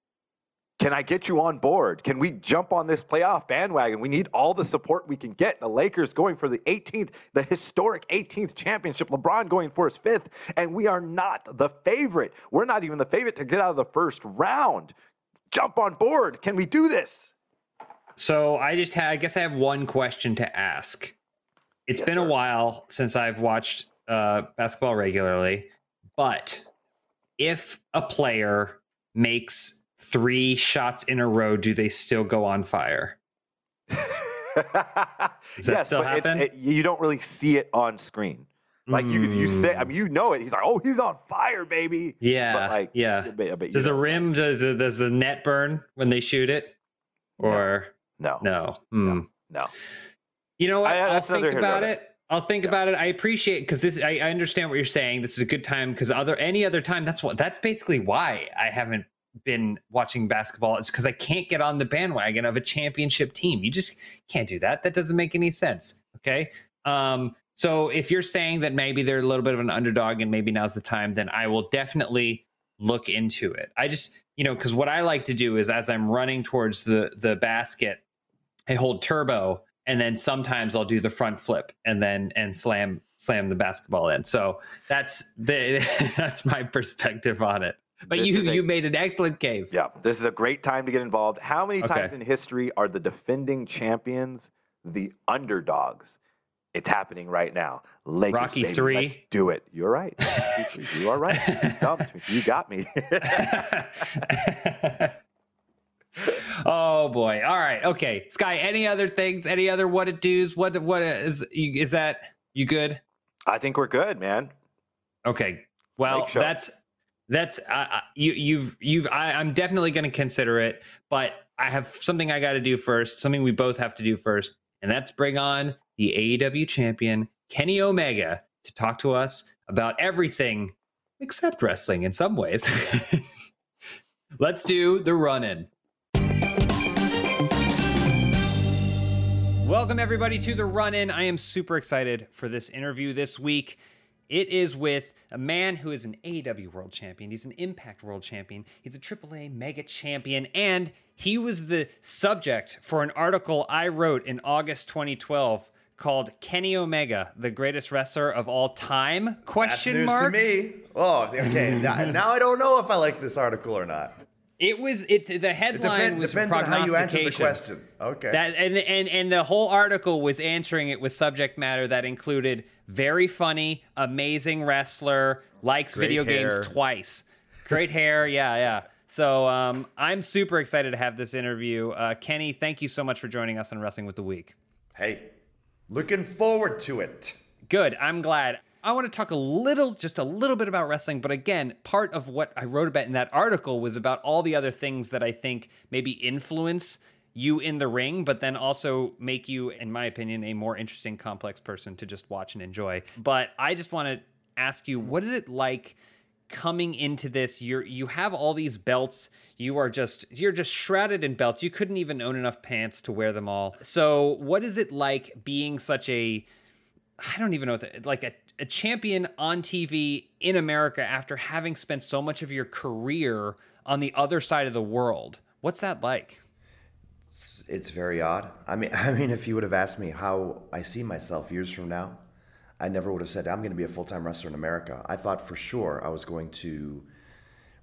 [SPEAKER 3] can I get you on board? Can we jump on this playoff bandwagon? We need all the support we can get. The Lakers going for the 18th, the historic 18th championship. LeBron going for his fifth, and we are not the favorite. We're not even the favorite to get out of the first round. Jump on board. Can we do this?
[SPEAKER 2] So I just had. I guess I have one question to ask. It's
[SPEAKER 3] Yes,
[SPEAKER 2] been a while since I've watched uh, basketball regularly, but if a player makes three shots in a row, do they still go on fire?
[SPEAKER 3] Does
[SPEAKER 2] that still happen?
[SPEAKER 3] It, you don't really see it on screen. Like you, you say, I mean, you know it. He's like, oh, he's on fire, baby.
[SPEAKER 2] yeah,
[SPEAKER 3] but like,
[SPEAKER 2] yeah.
[SPEAKER 3] But, but you
[SPEAKER 2] Does the rim does the, does the net burn when they shoot it, or
[SPEAKER 3] No,
[SPEAKER 2] no? Hmm.
[SPEAKER 3] no.
[SPEAKER 2] You know what?
[SPEAKER 3] I-
[SPEAKER 2] I'll think about it. I'll think
[SPEAKER 3] Yeah.
[SPEAKER 2] about it. I appreciate because this. I, I understand what you're saying. This is a good time because other any other time. That's what. That's basically why I haven't been watching basketball is because I can't get on the bandwagon of a championship team. You just can't do that. That doesn't make any sense. Okay. Um, so if you're saying that maybe they're a little bit of an underdog and maybe now's the time, then I will definitely look into it. I just, you know, because what I like to do is as I'm running towards the the basket, hold turbo and then sometimes I'll do the front flip and then and slam slam the basketball in. So that's the that's my perspective on it. But
[SPEAKER 3] This
[SPEAKER 2] you
[SPEAKER 3] a-
[SPEAKER 2] you made an excellent case.
[SPEAKER 3] Yeah, this is a great time to get involved. How many
[SPEAKER 2] Okay.
[SPEAKER 3] times in history are the defending champions the underdogs? It's happening right now. Lakers,
[SPEAKER 2] Rocky
[SPEAKER 3] baby,
[SPEAKER 2] three.
[SPEAKER 3] let's do it. You're right. You are right. You. You got me.
[SPEAKER 2] oh boy. All right. Okay. Sky, any other things? Any other what it do's? What what is is that you good?
[SPEAKER 3] I think we're good, man.
[SPEAKER 2] Okay. Well,
[SPEAKER 3] sure.
[SPEAKER 2] that's that's uh, uh, you you've you've I, I'm definitely going to consider it, but I have something I got to do first. Something we both have to do first, and that's bring on the AEW champion Kenny Omega to talk to us about everything except wrestling in some ways. Let's do the run in. Welcome, everybody, to the run in. I am super excited for this interview this week. It is with a man who is an AEW world champion. He's an Impact world champion. He's a AAA mega champion. And he was the subject for an article I wrote in August 2012 called Kenny Omega, the greatest wrestler of all time? Question That's
[SPEAKER 5] news
[SPEAKER 2] mark.
[SPEAKER 5] to me. Oh, okay. now, now I don't know if I like this article or not.
[SPEAKER 2] It was it the
[SPEAKER 5] It
[SPEAKER 2] headline
[SPEAKER 5] depend,
[SPEAKER 2] was
[SPEAKER 5] depends on how you answer the question. Okay.
[SPEAKER 2] That and and and the whole article was answering it with subject matter that included very funny, amazing wrestler, likes
[SPEAKER 5] Great
[SPEAKER 2] video
[SPEAKER 5] hair.
[SPEAKER 2] games twice, great hair, yeah, yeah. So um, I'm super excited to have this interview. Uh, Kenny, thank you so much for joining us on Wrestling with the Week.
[SPEAKER 5] hey, looking forward to it.
[SPEAKER 2] Good. I'm glad. I want to talk a little, just a little bit about wrestling. But again, part of what I wrote about in that article was about all the other things that I think maybe influence you in the ring, but then also make you, in my opinion, a more interesting, complex person to just watch and enjoy. But I just want to ask you, what is it like? coming into this you're you have all these belts you are just you're just shrouded in belts you couldn't even own enough pants to wear them all so what is it like being such a I don't even know what the, like a, a champion on TV in America after having spent so much of your career on the other side of the world. What's that like?
[SPEAKER 5] It's, it's very odd. I mean, I mean, if you would have asked me how I see myself years from now, I never would have said I'm going to be a full-time wrestler in America. I thought for sure I was going to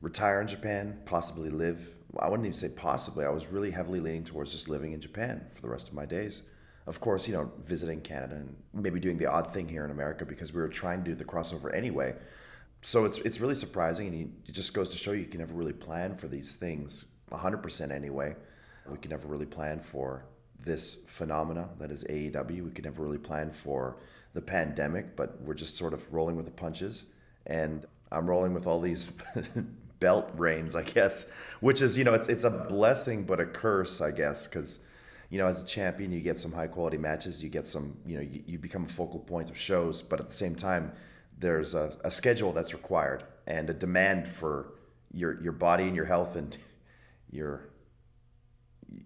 [SPEAKER 5] retire in Japan, possibly live. I wouldn't even say possibly. I was really heavily leaning towards just living in Japan for the rest of my days. Of course, you know, visiting Canada and maybe doing the odd thing here in America because we were trying to do the crossover anyway. So it's it's really surprising, and you, it just goes to show you can never really plan for these things 100% anyway. We can never really plan for this phenomena that is AEW. We could never really plan for the pandemic, but we're just sort of rolling with the punches. And I'm rolling with all these belt reigns, I guess, which is, you know, it's it's a blessing but a curse, I guess, because you know, as a champion, you get some high quality matches. You get some, you know, you, you become a focal point of shows. But at the same time, there's a, a schedule that's required and a demand for your your body and your health and your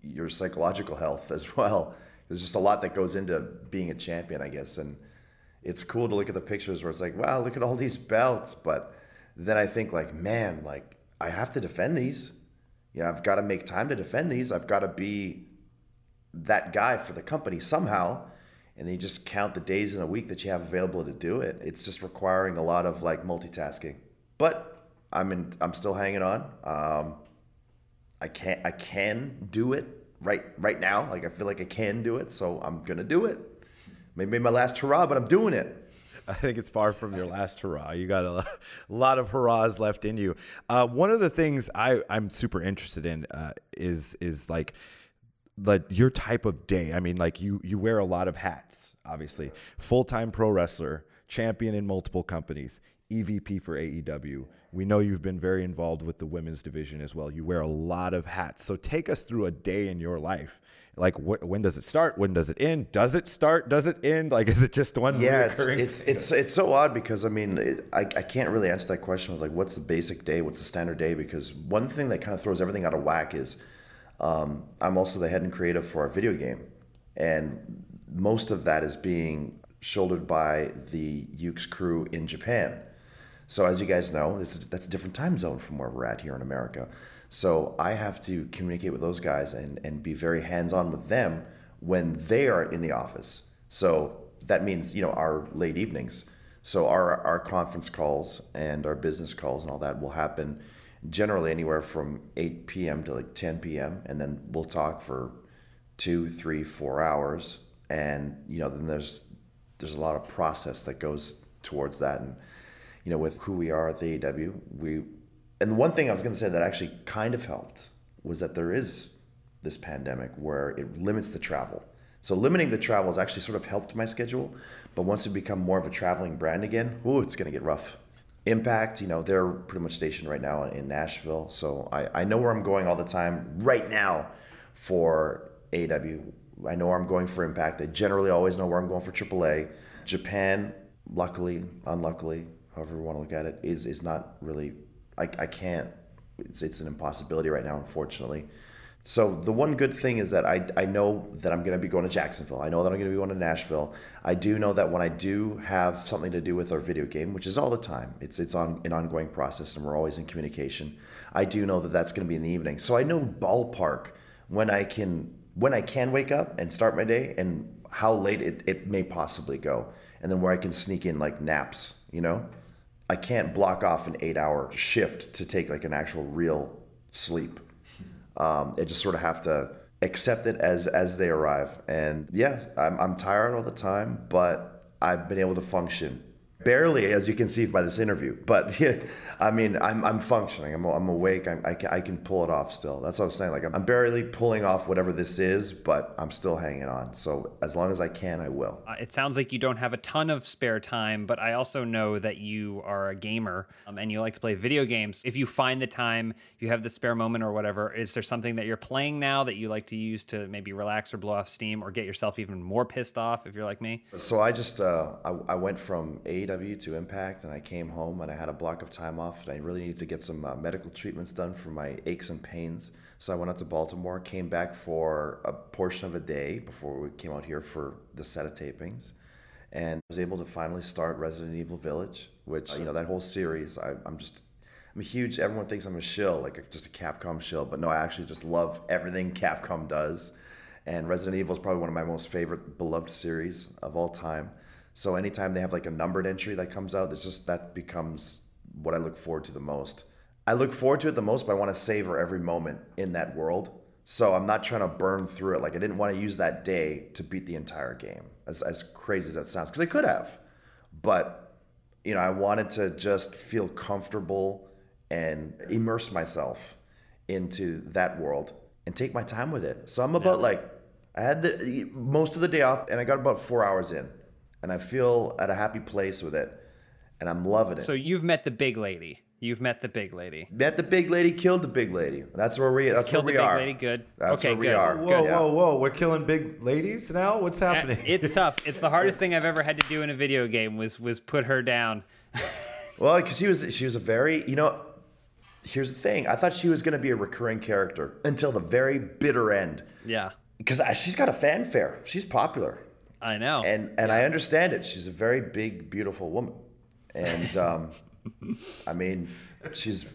[SPEAKER 5] your psychological health as well. There's just a lot that goes into being a champion, I guess. And it's cool to look at the pictures where it's like, wow, look at all these belts. But then I think like, man, like I have to defend these. You know, I've got to make time to defend these. I've got to be that guy for the company somehow. And then you just count the days in a week that you have available to do it. It's just requiring a lot of like multitasking. But I'm in, I'm still hanging on. Um, I can't I can do it right right now. Like I feel like I can do it, so I'm gonna do it. Maybe my last hurrah, but I'm doing it.
[SPEAKER 6] I think it's far from your last hurrah. You got a lot of hurrahs left in you. Uh, one of the things I, I'm super interested in uh, is is like like your type of day. I mean, like you you wear a lot of hats, obviously. Full time pro wrestler, champion in multiple companies, EVP for AEW. We know you've been very involved with the women's division as well. You wear a lot of hats. So take us through a day in your life. Like, wh- when does it start? When does it end? Does it start? Does it end? Like, is it just one?
[SPEAKER 5] Yeah, it's, it's it's it's so odd because I mean it, I I can't really answer that question of like what's the basic day, what's the standard day because one thing that kind of throws everything out of whack is um, I'm also the head and creative for our video game, and most of that is being shouldered by the Yuke's crew in Japan. So as you guys know, that's a different time zone from where we're at here in America. So I have to communicate with those guys and, and be very hands-on with them when they are in the office. So that means, you know, our late evenings. So our, our conference calls and our business calls and all that will happen generally anywhere from 8 p.m. to like 10 p.m. And then we'll talk for two, three, four hours. And, you know, then there's there's a lot of process that goes towards that. And, you know, with who we are at the AEW, we and one thing I was going to say that actually kind of helped was that there is this pandemic where it limits the travel. So limiting the travel has actually sort of helped my schedule, but once we become more of a traveling brand again, ooh, it's going to get rough. Impact, you know, they're pretty much stationed right now in Nashville, so I, I know where I'm going all the time right now for AW. I know where I'm going for Impact. I generally always know where I'm going for AAA. Japan, luckily, unluckily, however you want to look at it, is is not really. I, I can't. It's it's an impossibility right now, unfortunately. So the one good thing is that I, I know that I'm going to be going to Jacksonville. I know that I'm going to be going to Nashville. I do know that when I do have something to do with our video game, which is all the time, it's it's on an ongoing process, and we're always in communication. I do know that that's going to be in the evening. So I know ballpark when I can when I can wake up and start my day, and how late it, it may possibly go, and then where I can sneak in like naps. You know, I can't block off an eight hour shift to take like an actual real sleep. Um, I just sort of have to accept it as as they arrive. And yeah, I'm, I'm tired all the time, but I've been able to function barely, as you can see by this interview. But yeah, I mean, I'm, I'm functioning. I'm, I'm awake. I'm, I, can, I can pull it off still. That's what I'm saying. Like I'm, I'm barely pulling off whatever this is, but I'm still hanging on. So as long as I can, I will.
[SPEAKER 2] Uh, it sounds like you don't have a ton of spare time, but I also know that you are a gamer um, and you like to play video games. If you find the time, you have the spare moment or whatever, is there something that you're playing now that you like to use to maybe relax or blow off steam or get yourself even more pissed off if you're like me?
[SPEAKER 5] So I just uh, I, I went from AEW to Impact, and I came home and I had a block of time off, and I really needed to get some uh, medical treatments done for my aches and pains. So I went out to Baltimore, came back for a portion of a day before we came out here for the set of tapings, and was able to finally start Resident Evil Village, which you know that whole series. I, I'm just I'm a huge. Everyone thinks I'm a shill, like a, just a Capcom shill, but no, I actually just love everything Capcom does. And Resident Evil is probably one of my most favorite beloved series of all time. So anytime they have like a numbered entry that comes out, it's just that becomes what I look forward to the most. I look forward to it the most, but I want to savor every moment in that world. So I'm not trying to burn through it. Like I didn't want to use that day to beat the entire game, as as crazy as that sounds, because I could have, but you know I wanted to just feel comfortable and immerse myself into that world and take my time with it. So I'm about like I had the most of the day off, and I got about four hours in, and I feel at a happy place with it, and I'm loving it.
[SPEAKER 2] So you've met the big lady. You've met the big lady.
[SPEAKER 5] Met the big lady, killed the big lady. That's where we. That's
[SPEAKER 2] Killed
[SPEAKER 5] where
[SPEAKER 2] the
[SPEAKER 5] we
[SPEAKER 2] big
[SPEAKER 5] are.
[SPEAKER 2] lady. Good.
[SPEAKER 5] That's
[SPEAKER 2] okay,
[SPEAKER 5] where we are.
[SPEAKER 6] Whoa,
[SPEAKER 5] Yeah.
[SPEAKER 6] whoa, whoa! We're killing big ladies now. What's uh, happening?
[SPEAKER 2] It's tough. It's the hardest thing I've ever had to do in a video game was was put her down.
[SPEAKER 5] Well, because she was she was a very you know. Here's the thing. I thought she was going to be a recurring character until the very bitter end.
[SPEAKER 2] Yeah,
[SPEAKER 5] Because she's got a fanfare. She's popular,
[SPEAKER 2] I know.
[SPEAKER 5] and and I understand it. She's a very big, beautiful woman, and um, I mean, she's.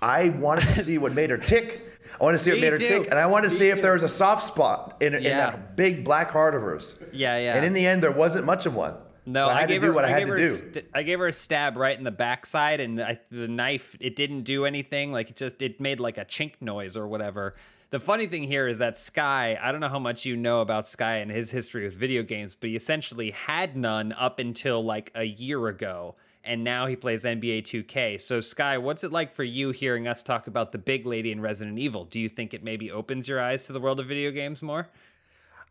[SPEAKER 5] I wanted to see what made her tick. I want to see what
[SPEAKER 2] Me
[SPEAKER 5] made her
[SPEAKER 2] too.
[SPEAKER 5] tick, and I wanted to see if there was a soft spot in, in that big black heart of hers.
[SPEAKER 2] Yeah, yeah.
[SPEAKER 5] And in the end, there wasn't much of one.
[SPEAKER 2] No,
[SPEAKER 5] so I, had
[SPEAKER 2] gave
[SPEAKER 5] to do
[SPEAKER 2] her,
[SPEAKER 5] what I, had
[SPEAKER 2] gave
[SPEAKER 5] to do.
[SPEAKER 2] st- I gave her a stab right in the backside, and I, the knife it didn't do anything. Like it just it made like a chink noise or whatever. The funny thing here is that Sky. I don't know how much you know about Sky and his history with video games, but he essentially had none up until like a year ago, and now he plays NBA 2K. So Sky, what's it like for you hearing us talk about the big lady in Resident Evil? Do you think it maybe opens your eyes to the world of video games more?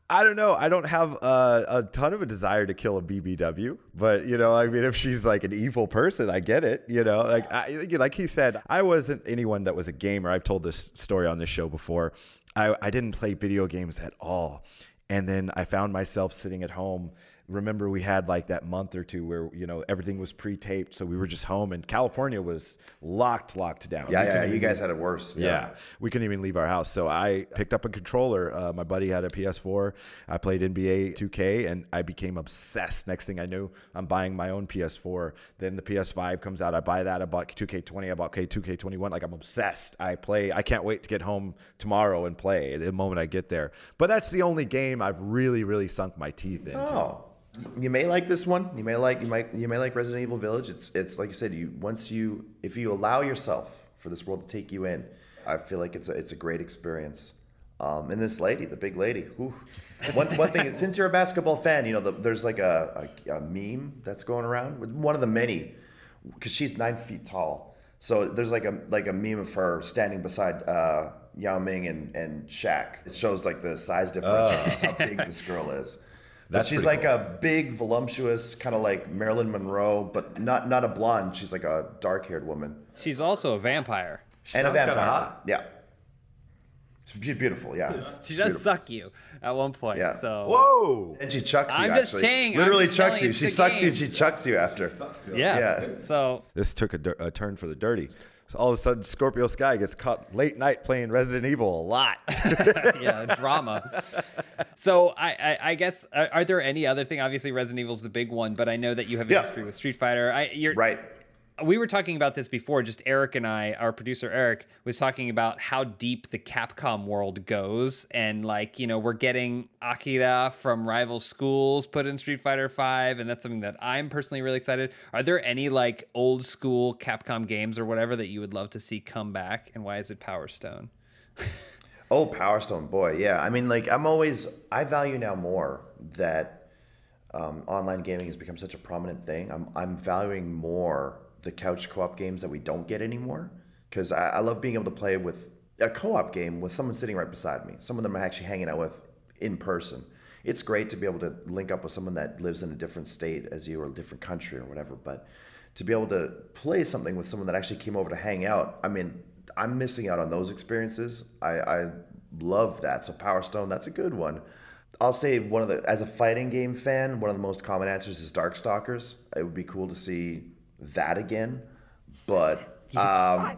[SPEAKER 3] I don't know. I don't have a, a ton of a desire to kill a BBW, but you know, I mean, if she's like an evil person, I get it. You know, like I, like he said, I wasn't anyone that was a gamer. I've told this story on this show before. I, I didn't play video games at all, and then I found myself sitting at home remember we had like that month or two where you know everything was pre-taped so we were just home and california was locked locked down
[SPEAKER 5] Yeah,
[SPEAKER 3] We
[SPEAKER 5] yeah, you
[SPEAKER 3] even-
[SPEAKER 5] guys had it worse.
[SPEAKER 3] yeah. we couldn't even leave our house. So I picked up a controller. Uh, my buddy had a PS4. I played NBA 2K and I became obsessed. Next thing I knew, I'm buying my own PS4. Then the PS5 comes out. I buy that. I bought 2K20. I bought K 2K21. Like I'm obsessed. I play. I can't wait to get home tomorrow and play the moment I get there. But that's the only game I've really, really sunk my teeth into.
[SPEAKER 5] Oh, you may like this one. You may like you might you may like Resident Evil Village. It's it's like you said. You once you if you allow yourself for this world to take you in, I feel like it's a it's a great experience. Um, and this lady, the big lady, whew. one one thing is, since you're a basketball fan, you know the, there's like a, a, a meme that's going around. One of the many, because she's nine feet tall. So there's like a like a meme of her standing beside uh, Yao Ming and and Shaq. It shows like the size differential, just how big this girl is. But she's
[SPEAKER 3] pretty
[SPEAKER 5] like a big, voluptuous, kind of like Marilyn Monroe, but not not a blonde. She's like a dark-haired woman
[SPEAKER 2] She's also a vampire.
[SPEAKER 5] and a vampire.
[SPEAKER 3] hot.
[SPEAKER 5] Yeah, she's beautiful. Yeah,
[SPEAKER 2] She does
[SPEAKER 5] Beautiful.
[SPEAKER 2] suck you at one point.
[SPEAKER 5] Yeah.
[SPEAKER 2] So
[SPEAKER 3] Whoa.
[SPEAKER 5] And she chucks you.
[SPEAKER 2] I'm just saying,
[SPEAKER 5] literally
[SPEAKER 2] just
[SPEAKER 5] chucks you.
[SPEAKER 2] you
[SPEAKER 5] She
[SPEAKER 2] it's a
[SPEAKER 5] sucks you. and. She chucks you after.
[SPEAKER 2] yeah.
[SPEAKER 5] Yeah.
[SPEAKER 2] So
[SPEAKER 3] This took a, a turn for the dirty. All of a sudden, Scorpio Sky gets caught late night playing Resident Evil a lot.
[SPEAKER 2] yeah, drama. So I, I, I guess are, are there any other thing? Obviously, Resident Evil's the big one, but I know that you have a
[SPEAKER 5] Yeah.
[SPEAKER 2] history with Street Fighter. I, you're,
[SPEAKER 5] Right.
[SPEAKER 2] We were talking about this before. Just Eric and I, our producer Eric, was talking about how deep the Capcom world goes, and like you know, we're getting Akira from rival schools put in Street Fighter Five, and that's something that I'm personally really excited. Are there any like old school Capcom games or whatever that you would love to see come back, and why is it Power Stone?
[SPEAKER 5] Oh, Power Stone, boy, yeah. I mean, like I'm always I value now more that um, online gaming has become such a prominent thing. I'm I'm valuing more the couch co-op games that we don't get anymore because I, I love being able to play with a co-op game with someone sitting right beside me, someone that I'm actually hanging out with in person. It's great to be able to link up with someone that lives in a different state as you or a different country or whatever, but to be able to play something with someone that actually came over to hang out, I mean, I'm missing out on those experiences. I, I love that. So Power Stone, that's a good one. I'll say one of the as a fighting game fan, one of the most common answers is Darkstalkers. It would be cool to see that again. But um,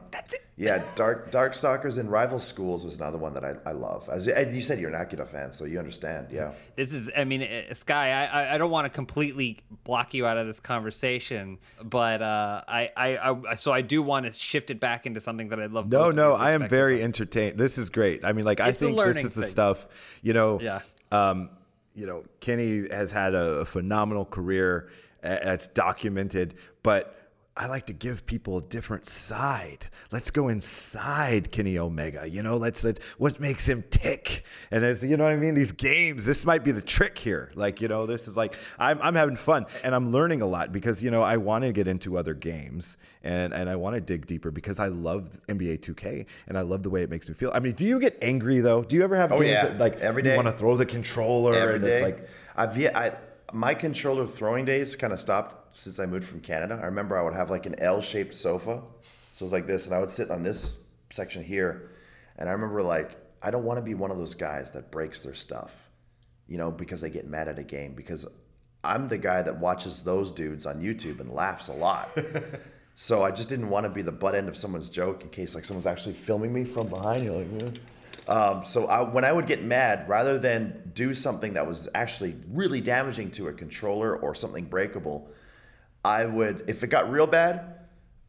[SPEAKER 5] yeah, Dark Darkstalkers and Rival Schools was another one that I, I love. As and you said, you're an Akira fan, so you understand. Yeah.
[SPEAKER 2] This is, I mean, uh, Sky. I, I- I don't want to completely block you out of this conversation, but uh, I, I, I, so I do want to shift it back into something that I love.
[SPEAKER 3] No, no, I am very
[SPEAKER 2] on.
[SPEAKER 3] entertained. This is great. I mean, like, I
[SPEAKER 2] It's a
[SPEAKER 3] think this
[SPEAKER 2] learning
[SPEAKER 3] is the
[SPEAKER 2] thing.
[SPEAKER 3] stuff, you know,
[SPEAKER 2] Yeah.
[SPEAKER 3] um, you know, Kenny has had a, a phenomenal career that's documented, but I like to give people a different side. Let's go inside Kenny Omega. You know, let's, let's what makes him tick. And as you know what I mean, these games, this might be the trick here. Like, you know, this is like I'm I'm having fun and I'm learning a lot because you know I want to get into other games and and I want to dig deeper because I love NBA 2K and I love the way it makes me feel. I mean, do you get angry though? Do you ever have
[SPEAKER 5] Oh,
[SPEAKER 3] games
[SPEAKER 5] yeah.
[SPEAKER 3] that like
[SPEAKER 5] every day you
[SPEAKER 3] want to throw the controller
[SPEAKER 5] Every
[SPEAKER 3] and
[SPEAKER 5] day.
[SPEAKER 3] it's like
[SPEAKER 5] I've yeah, I my controller throwing days kind of stopped since I moved from Canada. I remember I would have like an L-shaped sofa, so it's like this, and I would sit on this section here, and I remember like I don't want to be one of those guys that breaks their stuff, you know, because they get mad at a game because I'm the guy that watches those dudes on YouTube and laughs a lot. So I just didn't want to be the butt end of someone's joke in case like someone's actually filming me from behind. You're like, "Eh." Um, so I, when I would get mad, rather than do something that was actually really damaging to a controller or something breakable, I would, if it got real bad,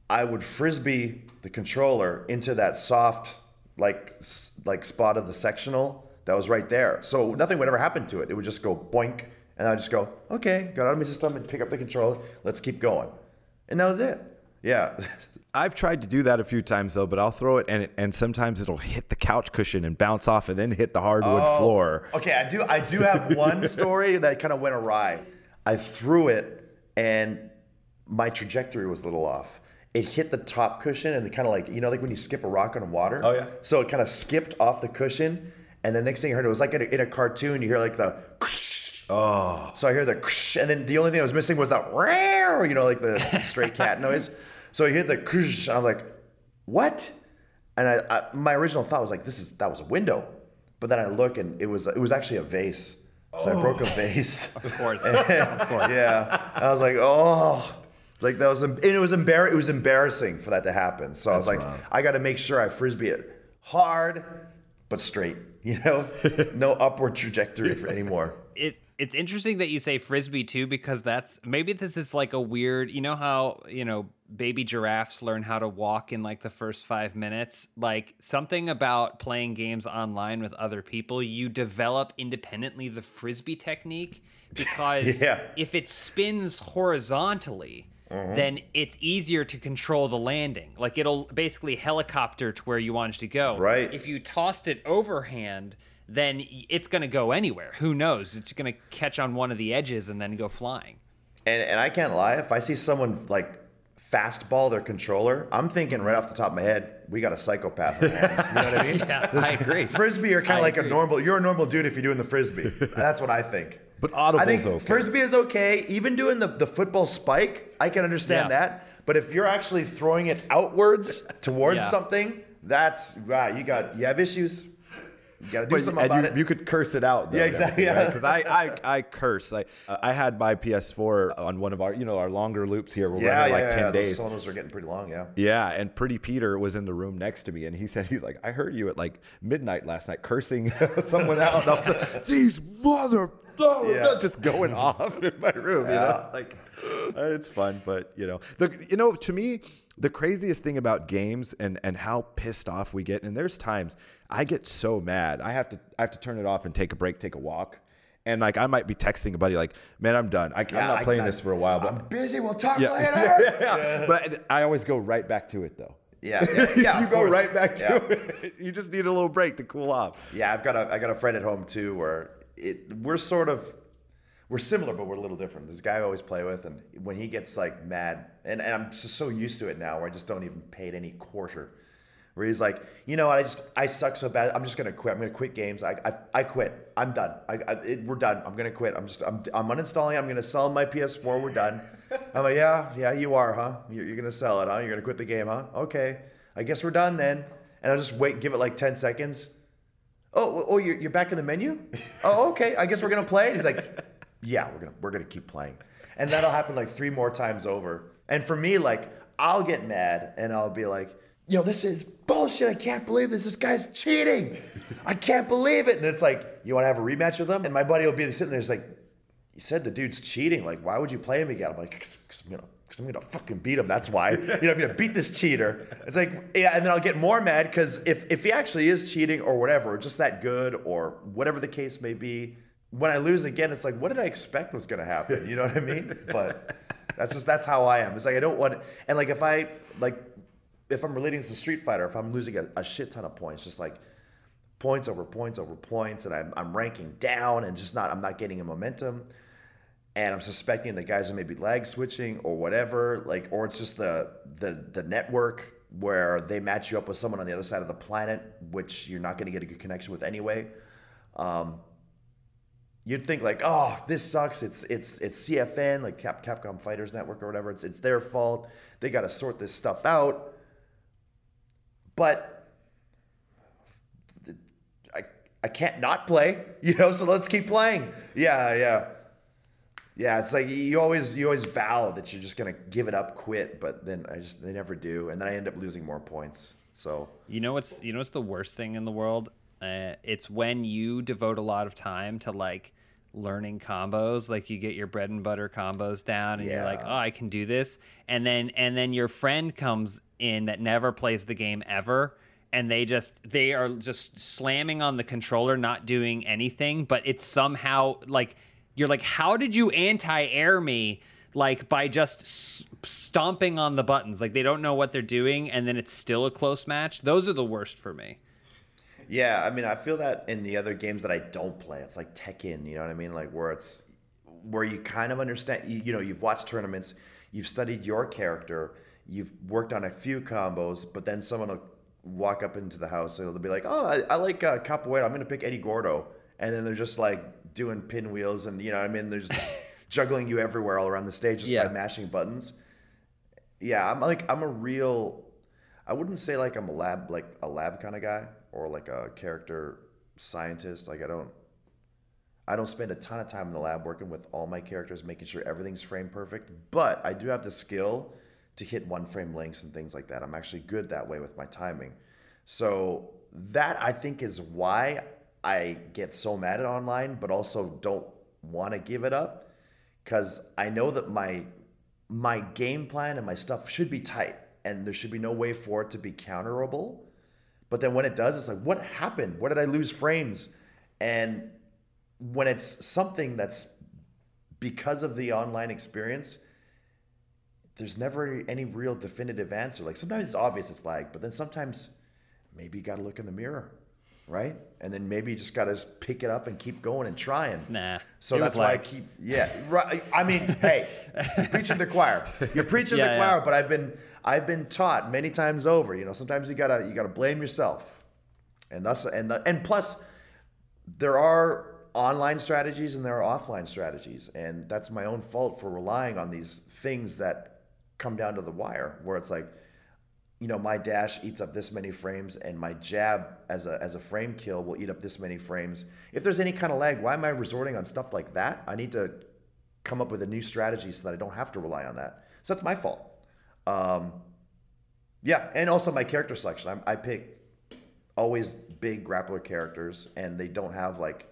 [SPEAKER 5] I would frisbee the controller into that soft like like spot of the sectional that was right there. So nothing would ever happen to it. It would just go boink, and I'd just go, okay, got out of my system and pick up the controller. Let's keep going, and that was it. Yeah.
[SPEAKER 3] I've tried to do that a few times though, but I'll throw it and and sometimes it'll hit the couch cushion and bounce off and then hit the hardwood
[SPEAKER 5] Oh.
[SPEAKER 3] floor.
[SPEAKER 5] Okay, I do. I do have one story that kind of went awry. I threw it, and my trajectory was a little off. It hit the top cushion, and it kind of like you know, like when you skip a rock on water.
[SPEAKER 3] Oh, yeah.
[SPEAKER 5] So it kind of skipped off the cushion, And the next thing I heard, it was like in a, in a cartoon. You hear like the. Oh. So I hear the, and then the only thing I was missing was that, rare you know, like the stray cat noise. So I hear the, and I'm like, what? And I, I, my original thought was like, this is that was a window, but then I look and it was it was actually a vase. So I broke a oh. vase.
[SPEAKER 2] Of course.
[SPEAKER 5] of course. Yeah. And I was like, oh, like that was, and it was embar- It was embarrassing for that to happen. So I was like, I got to make sure I frisbee it hard, but straight. You know, no upward trajectory for anymore.
[SPEAKER 2] it it's interesting that you say frisbee too because that's maybe this is like a weird you know how you know baby giraffes learn how to walk in like the first 5 minutes like something about playing games online with other people you develop independently the frisbee technique because
[SPEAKER 5] Yeah.
[SPEAKER 2] if it spins horizontally mm-hmm. then it's easier to control the landing like it'll basically helicopter to where you want it to go
[SPEAKER 5] Right.
[SPEAKER 2] if you tossed it overhand then it's going to go anywhere. Who knows? It's going to catch on one of the edges and then go flying.
[SPEAKER 5] And and I can't lie, if I see someone like fastball their controller, I'm thinking right off the top of my head, we got a psychopath in our hands. You know what I mean?
[SPEAKER 2] Yeah, I agree.
[SPEAKER 5] Frisbee are kind of like
[SPEAKER 2] agree.
[SPEAKER 5] a normal. You're a normal dude if you're doing the frisbee. That's what I think.
[SPEAKER 6] But audible
[SPEAKER 5] I
[SPEAKER 6] audible's
[SPEAKER 5] think
[SPEAKER 6] okay.
[SPEAKER 5] frisbee is okay. Even doing the, the football spike, I can understand
[SPEAKER 2] Yeah.
[SPEAKER 5] that. But if you're actually throwing it outwards towards
[SPEAKER 2] Yeah.
[SPEAKER 5] something, that's right. You got you have issues. You got to do
[SPEAKER 6] But-
[SPEAKER 5] something about
[SPEAKER 6] you,
[SPEAKER 5] it.
[SPEAKER 6] you could curse it out. Though,
[SPEAKER 5] Yeah, exactly, yeah.
[SPEAKER 6] Because I, I, I curse. Uh, I had my PS4 on one of our, you know, our longer loops here. We're
[SPEAKER 5] yeah,
[SPEAKER 6] running
[SPEAKER 5] yeah,
[SPEAKER 6] like ten
[SPEAKER 5] yeah. Those
[SPEAKER 6] days.
[SPEAKER 5] cylinders are getting pretty long. Yeah.
[SPEAKER 6] Yeah, and Pretty Peter was in the room next to me, and he said he's like, I heard you at like midnight last night cursing someone out. I like, These mother,
[SPEAKER 5] Yeah.
[SPEAKER 6] just going off in my room. You know, like uh, it's fun, but you know, the you know, to me, the craziest thing about games and and how pissed off we get, and there's times I get so mad, I have to I have to turn it off and take a break, take a walk. And like I might be texting a buddy like, man, I'm done. I, I'm
[SPEAKER 5] Yeah,
[SPEAKER 6] not
[SPEAKER 5] I-
[SPEAKER 6] playing
[SPEAKER 5] I-
[SPEAKER 6] this for a while, but
[SPEAKER 5] I'm busy. We'll talk
[SPEAKER 6] yeah,
[SPEAKER 5] later.
[SPEAKER 6] yeah. But I always go right back to it though.
[SPEAKER 5] Yeah, yeah, yeah,
[SPEAKER 6] you go
[SPEAKER 5] course.
[SPEAKER 6] right back to
[SPEAKER 5] Yeah.
[SPEAKER 6] it. You just need a little break to cool off.
[SPEAKER 5] Yeah, I've got a I got a friend at home too where it we're sort of we're similar but we're a little different. This guy I always play with and when he gets like mad and, and I'm just so used to it now where I just don't even pay it any quarter. Where he's like, you know what, I just I suck so bad. I'm just gonna quit. I'm gonna quit games. I I, I quit. I'm done. I, I it, we're done. I'm gonna quit. I'm just I'm, I'm uninstalling. I'm gonna sell my PS4. We're done. I'm like, yeah, yeah, you are, huh? You're, you're gonna sell it, huh? You're gonna quit the game, huh? Okay. I guess we're done then. And I'll just wait, give it like 10 seconds. Oh, oh, oh, you're, you're back in the menu? Oh, okay. I guess we're gonna play. And he's like, Yeah, we're gonna we're gonna keep playing. And that'll happen like three more times over. And for me, like, I'll get mad and I'll be like, Yo, this is bullshit. I can't believe this. This guy's cheating. I can't believe it. And it's like, you want to have a rematch with him? And my buddy will be sitting there, he's like, you said the dude's cheating. Like, why would you play him again? I'm like, I'm gonna, cause I'm gonna fucking beat him. That's why. You know, I'm gonna beat this cheater. It's like, yeah, and then I'll get more mad because if if he actually is cheating or whatever, just that good or whatever the case may be, when I lose again, it's like, what did I expect was gonna happen? You know what I mean? But that's just that's how I am. It's like I don't want, and like if I like if I'm relating to Street Fighter, if I'm losing a, a shit ton of points, just like points over points over points, and I'm, I'm ranking down and just not, I'm not getting a momentum. And I'm suspecting the guys are maybe lag switching or whatever, like, or it's just the the the network where they match you up with someone on the other side of the planet, which you're not going to get a good connection with anyway. Um, you'd think like, oh, this sucks. It's it's it's CFN, like Cap, Capcom Fighters Network or whatever. It's it's their fault. They got to sort this stuff out. But I I can't not play, you know. So let's keep playing. Yeah, yeah, yeah. It's like you always you always vow that you're just gonna give it up, quit, but then I just they never do, and then I end up losing more points. So
[SPEAKER 2] You know what's you know what's the worst thing in the world? Uh, it's when you devote a lot of time to like learning combos like you get your bread and butter combos down and you're like oh i can do this and then and then your friend comes in that never plays the game ever and they just they are just slamming on the controller not doing anything but it's somehow like you're like how did you anti-air me like by just s- stomping on the buttons like they don't know what they're doing and then it's still a close match those are the worst for me
[SPEAKER 5] Yeah, I mean, I feel that in the other games that I don't play, it's like Tekken. You know what I mean? Like where it's where you kind of understand. You, you know, you've watched tournaments, you've studied your character, you've worked on a few combos, but then someone will walk up into the house. So they'll be like, "Oh, I, I like uh, capoeira. I'm gonna pick Eddie Gordo," and then they're just like doing pinwheels and you know, what I mean, they're just juggling you everywhere all around the stage just
[SPEAKER 2] Yeah.
[SPEAKER 5] by mashing buttons. Yeah, I'm like I'm a real. I wouldn't say like I'm a lab like a lab kind of guy or like a character scientist. Like I don't. I don't spend a ton of time in the lab working with all my characters, making sure everything's frame perfect. But I do have the skill to hit one frame lengths and things like that. I'm actually good that way with my timing. So that I think is why I get so mad at online, but also don't want to give it up because I know that my my game plan and my stuff should be tight, and there should be no way for it to be counterable. But then when it does, it's like, what happened? Where did I lose frames? And when it's something that's because of the online experience, there's never any real definitive answer. Like sometimes it's obvious it's lag, but then sometimes maybe you got to look in the mirror, right? And then maybe you just got to just pick it up and keep going and trying.
[SPEAKER 2] Nah,
[SPEAKER 5] So that's why I keep, yeah. Right. I mean, hey, preaching the choir. You're preaching
[SPEAKER 2] Yeah,
[SPEAKER 5] the
[SPEAKER 2] yeah.
[SPEAKER 5] choir, but I've been, I've been taught many times over. You know, sometimes you gotta, you gotta blame yourself, and thus, and the, and plus, there are online strategies and there are offline strategies, and that's my own fault for relying on these things that come down to the wire, where it's like, you know, my dash eats up this many frames, and my jab as a as a frame kill will eat up this many frames. If there's any kind of lag, why am I resorting on stuff like that? I need to come up with a new strategy so that I don't have to rely on that. So that's my fault. Um, yeah, and also my character selection. I'm, I pick always big grappler characters, and they don't have like.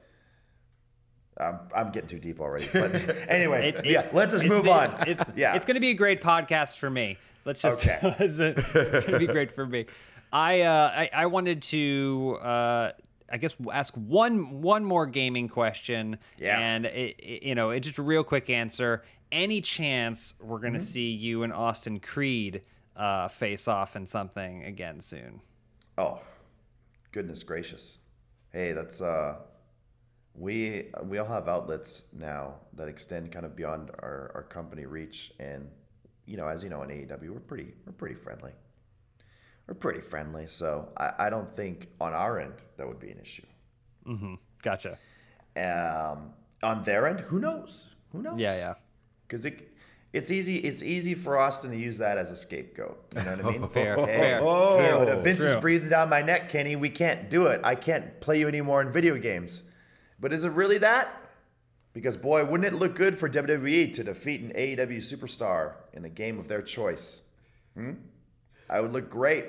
[SPEAKER 5] I'm, I'm getting too deep already, but anyway,
[SPEAKER 2] It- it-
[SPEAKER 5] yeah. Let's just move
[SPEAKER 2] it's-
[SPEAKER 5] on.
[SPEAKER 2] It's
[SPEAKER 5] yeah,
[SPEAKER 2] it's going to be a great podcast for me. Let's just
[SPEAKER 5] Okay.
[SPEAKER 2] it's, it's going to be great for me. I uh I, I wanted to uh I guess ask one one more gaming question.
[SPEAKER 5] Yeah.
[SPEAKER 2] And it, it- you know, it's just a real quick answer. Any chance we're going to see you and Austin Creed uh face off in something again soon?
[SPEAKER 5] Oh, goodness gracious! Hey, that's uh, we we all have outlets now that extend kind of beyond our, our company reach, and you know, as you know, in AEW, we're pretty we're pretty friendly. We're pretty friendly, so I, I don't think on our end that would be an issue.
[SPEAKER 2] Gotcha.
[SPEAKER 5] Um, on their end, who knows? Who knows?
[SPEAKER 2] Yeah, yeah.
[SPEAKER 5] because it it's easy it's easy for Austin to use that as a scapegoat. You know what I mean?
[SPEAKER 2] Fair,
[SPEAKER 5] Hey,
[SPEAKER 2] fair.
[SPEAKER 5] you know,
[SPEAKER 6] True,
[SPEAKER 5] Vince is breathing down my neck, Kenny. We can't do it. I can't play you anymore in video games. But is it really that? Because boy, wouldn't it look good for WWE to defeat an AEW superstar in a game of their choice? Hmm? I would look great.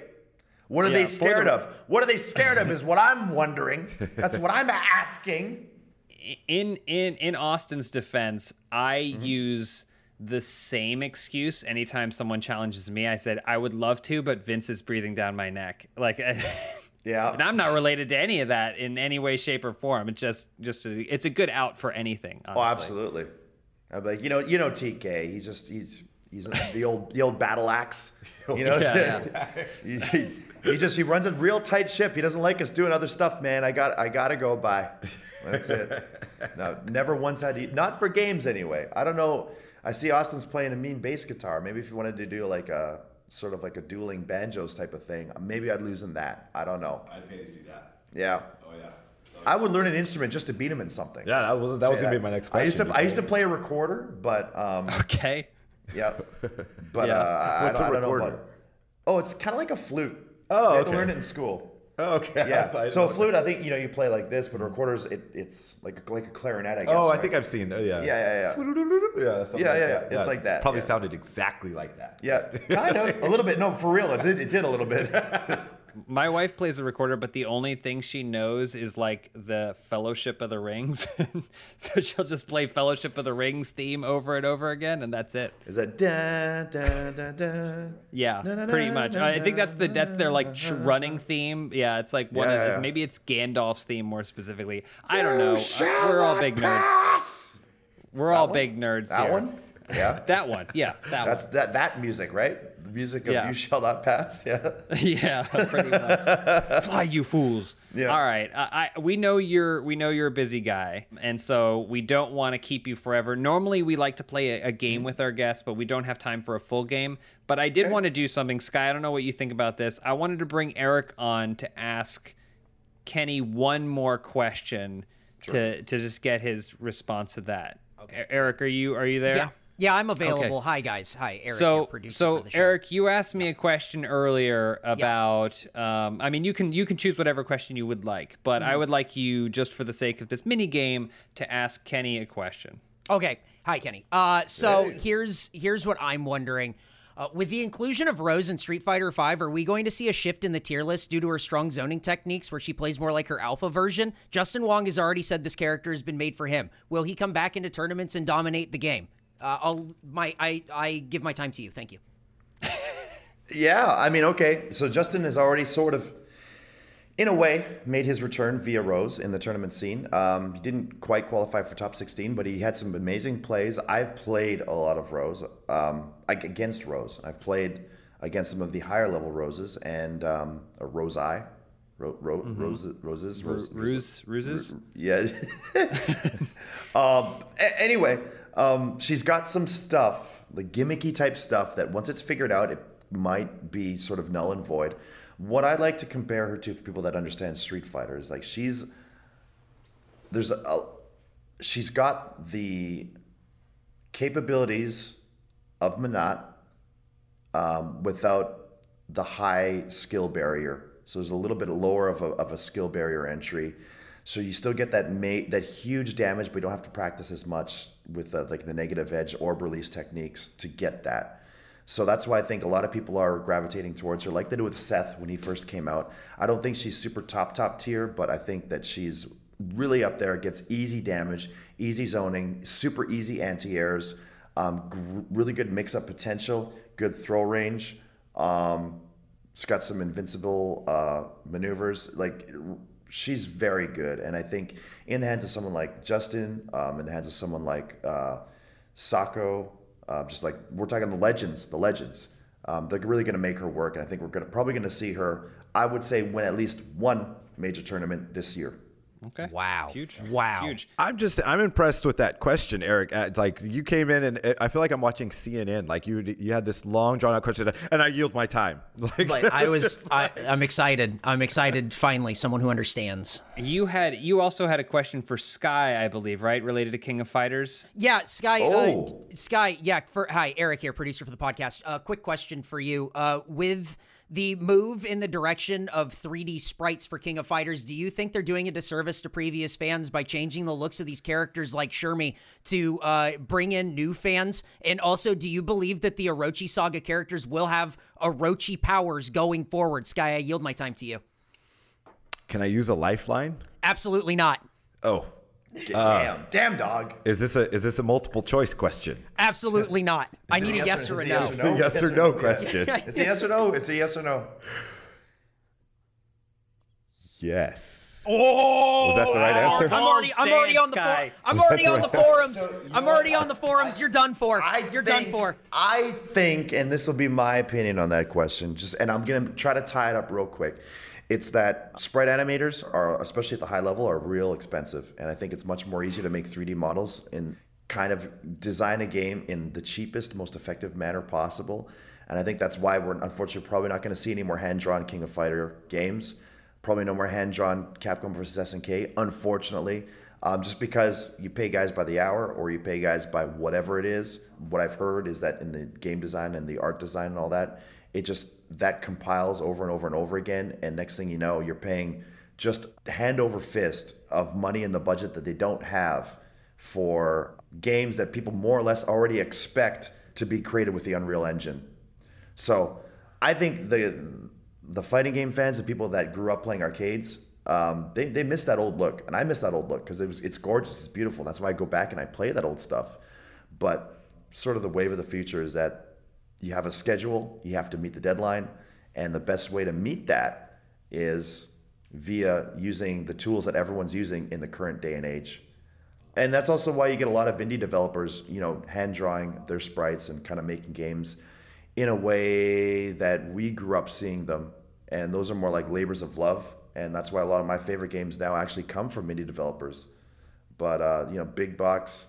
[SPEAKER 5] What are
[SPEAKER 2] Yeah,
[SPEAKER 5] they scared
[SPEAKER 2] the-
[SPEAKER 5] of? What are they scared of is what I'm wondering. That's what I'm asking.
[SPEAKER 2] in in in Austin's defense, I
[SPEAKER 5] Mm-hmm.
[SPEAKER 2] use the same excuse anytime someone challenges me. I said I would love to, but Vince is breathing down my neck. Like,
[SPEAKER 5] Yeah.
[SPEAKER 2] and I'm not related to any of that in any way, shape, or form. It's just just a, it's a good out for anything.
[SPEAKER 5] Oh, absolutely. I'm like, you know, you know, TK. He's just he's he's the old the old battle axe. Oh, you know,
[SPEAKER 2] Yeah,
[SPEAKER 5] he, he- he just he runs a real tight ship. He doesn't like us doing other stuff, man. I got I gotta go by. That's it. No, never once had to, not for games anyway. I don't know. I see Austin's playing a mean bass guitar. Maybe if you wanted to do like a sort of like a dueling banjos type of thing, maybe I'd lose in that. I don't know.
[SPEAKER 6] I'd pay to see that.
[SPEAKER 5] Yeah.
[SPEAKER 6] Oh yeah.
[SPEAKER 5] I would learn an instrument just to beat him in something.
[SPEAKER 6] Yeah, that was that was gonna be my next Question
[SPEAKER 5] I
[SPEAKER 6] question.
[SPEAKER 5] used to I used to play a recorder, but um,
[SPEAKER 2] Okay.
[SPEAKER 5] yeah, but
[SPEAKER 2] Yeah.
[SPEAKER 5] uh, I,
[SPEAKER 6] What's
[SPEAKER 5] don't,
[SPEAKER 6] a
[SPEAKER 5] I don't know
[SPEAKER 6] recorder?
[SPEAKER 5] about. Oh, it's kind of like a flute.
[SPEAKER 6] Oh,
[SPEAKER 5] you had to
[SPEAKER 6] okay.
[SPEAKER 5] learn it in school.
[SPEAKER 6] Oh, okay.
[SPEAKER 5] Yeah.
[SPEAKER 6] I
[SPEAKER 5] so a flute, I think you know you play like this, but recorder's it, it's like like a clarinet. I oh, guess.
[SPEAKER 6] Oh, I
[SPEAKER 5] right?
[SPEAKER 6] think I've seen. that. yeah.
[SPEAKER 5] Yeah, yeah, yeah.
[SPEAKER 6] Yeah, something
[SPEAKER 5] Yeah,
[SPEAKER 6] like
[SPEAKER 5] yeah, yeah. It's like that,
[SPEAKER 6] Probably
[SPEAKER 5] yeah.
[SPEAKER 6] sounded exactly like that.
[SPEAKER 5] Yeah, kind of a little bit. No, for real, it did. It did a little bit.
[SPEAKER 2] My wife plays a recorder, but the only thing she knows is like the Fellowship of the Rings. so she'll just play Fellowship of the Rings theme over and over again, and that's it.
[SPEAKER 5] Is that da da da da?
[SPEAKER 2] Yeah,
[SPEAKER 5] Na, na,
[SPEAKER 2] pretty much. I think that's the that's their like
[SPEAKER 5] na,
[SPEAKER 2] tr-
[SPEAKER 5] na, na.
[SPEAKER 2] running theme. Yeah, it's like one
[SPEAKER 5] Yeah,
[SPEAKER 2] of the,
[SPEAKER 5] yeah.
[SPEAKER 2] maybe it's Gandalf's theme more specifically. I don't know. Uh, We're all big nerds. We're all big nerds
[SPEAKER 5] That
[SPEAKER 2] here.
[SPEAKER 5] one? Yeah.
[SPEAKER 2] That one. Yeah, that
[SPEAKER 5] That's
[SPEAKER 2] one.
[SPEAKER 5] that that music, right? The music of
[SPEAKER 2] Yeah.
[SPEAKER 5] "You Shall Not Pass." Yeah.
[SPEAKER 2] yeah, pretty much. Fly, you fools!
[SPEAKER 5] Yeah.
[SPEAKER 2] All right, I, I we know you're we know you're a busy guy, and so we don't want to keep you forever. Normally, we like to play a, a game mm-hmm. with our guests, but we don't have time for a full game. But I did want to do something, Sky. I don't know what you think about this. I wanted to bring Eric on to ask Kenny one more question to to just get his response to that. Okay, Eric, are you are you there?
[SPEAKER 4] Yeah. Yeah, I'm available. Hi guys. Hi, Eric.
[SPEAKER 2] so so
[SPEAKER 4] for the show.
[SPEAKER 2] Eric, you asked me a question earlier about. Um, I mean, you can you can choose whatever question you would like, but
[SPEAKER 4] Mm-hmm.
[SPEAKER 2] I would like you just for the sake of this mini game to ask Kenny a question.
[SPEAKER 4] Okay. Hi, Kenny. Uh, so here's here's what I'm wondering. Uh, with the inclusion of Rose in Street Fighter V, are we going to see a shift in the tier list due to her strong zoning techniques where she plays more like her alpha version? Justin Wong has already said this character has been made for him. Will he come back into tournaments and dominate the game? Uh, I'll my I, I give my time to you. Thank you.
[SPEAKER 5] Yeah, I mean, okay. So Justin has already sort of, in a way, made his return via Rose in the tournament scene. Um, he didn't quite qualify for top 16, but he had some amazing plays. I've played a lot of Rose um, against Rose. I've played against some of the higher level Roses and um, a Rose Eye. Ro- ro- roses, roses, roses,
[SPEAKER 2] Ruse ruses.
[SPEAKER 5] yeah. um, a- anyway, um, she's got some stuff, the gimmicky type stuff that once it's figured out, it might be sort of null and void. What I'd like to compare her to for people that understand Street Fighter is like she's there's a she's got the capabilities of Menat um, without the high skill barrier. So there's a little bit lower of a, of a skill barrier entry. So you still get that ma- that huge damage, but you don't have to practice as much with the, like the negative edge orb release techniques to get that. So that's why I think a lot of people are gravitating towards her, like they did with Seth when he first came out. I don't think she's super top top tier, but I think that she's really up there. Gets easy damage, easy zoning, super easy anti airs, um, really good mix up potential, good throw range. Um, it's got some invincible uh, maneuvers. Like she's very good, and I think in the hands of someone like Justin, um, in the hands of someone like uh, Sako, uh, just like we're talking the legends, the legends. Um, they're really going to make her work, and I think we're gonna, probably going to see her. I would say win at least one major tournament this year.
[SPEAKER 2] Okay.
[SPEAKER 4] Wow.
[SPEAKER 2] Huge.
[SPEAKER 4] Wow.
[SPEAKER 2] Huge.
[SPEAKER 6] I'm just I'm impressed with that question, Eric. Uh, It's like you came in and uh, I feel like I'm watching CNN. Like you you had this long drawn out question, and I yield my time. Like,
[SPEAKER 4] But I was
[SPEAKER 6] just
[SPEAKER 4] I, I'm excited. I'm excited. Finally, someone who understands.
[SPEAKER 2] You had you also had a question for Sky, I believe, right, related to King of Fighters.
[SPEAKER 4] Yeah, Sky. Uh,
[SPEAKER 5] Oh.
[SPEAKER 4] Sky. Yeah. For hi, Eric here, producer for the podcast. Uh, quick question for you. Uh, with the move in the direction of 3D sprites for King of Fighters, do you think they're doing a disservice to previous fans by changing the looks of these characters like Shermie to uh, bring in new fans? And also, do you believe that the Orochi Saga characters will have Orochi powers going forward? Sky, I yield my time to you.
[SPEAKER 6] Can I use a lifeline?
[SPEAKER 4] Absolutely not.
[SPEAKER 6] Oh, Uh,
[SPEAKER 5] damn, damn dog.
[SPEAKER 6] is this a is this a multiple choice question?
[SPEAKER 4] Absolutely not. I need a yes, or, a no.
[SPEAKER 5] Yes or no,
[SPEAKER 6] yes or no question.
[SPEAKER 5] it's a yes or no. It's a yes or no.
[SPEAKER 6] Yes.
[SPEAKER 4] Oh,
[SPEAKER 6] was that the right answer?
[SPEAKER 4] I'm already, I'm already on the for- I'm
[SPEAKER 6] Was
[SPEAKER 4] already
[SPEAKER 6] the
[SPEAKER 4] on the
[SPEAKER 6] right
[SPEAKER 4] forums. I'm already on the forums. You're done for.
[SPEAKER 5] I
[SPEAKER 4] You're
[SPEAKER 5] think,
[SPEAKER 4] done for.
[SPEAKER 5] I think, and this will be my opinion on that question. Just, and I'm gonna try to tie it up real quick. It's that sprite animators are, especially at the high level, are real expensive, and I think it's much more easy to make 3D models and kind of design a game in the cheapest, most effective manner possible. And I think that's why we're unfortunately probably not going to see any more hand-drawn King of Fighter games. Probably no more hand-drawn Capcom versus SNK, unfortunately. Um, just because you pay guys by the hour or you pay guys by whatever it is. What I've heard is that in the game design and the art design and all that, it just that compiles over and over and over again. And next thing you know, you're paying just hand over fist of money in the budget that they don't have for games that people more or less already expect to be created with the Unreal Engine. So I think the the fighting game fans and people that grew up playing arcades, um, they, they miss that old look, and I miss that old look because it was it's gorgeous, it's beautiful. That's why I go back and I play that old stuff. But sort of the wave of the future is that you have a schedule, you have to meet the deadline, and the best way to meet that is via using the tools that everyone's using in the current day and age. And that's also why you get a lot of indie developers, you know, hand drawing their sprites and kind of making games in a way that we grew up seeing them. And those are more like labors of love. And that's why a lot of my favorite games now actually come from indie developers. But uh, you know, big box,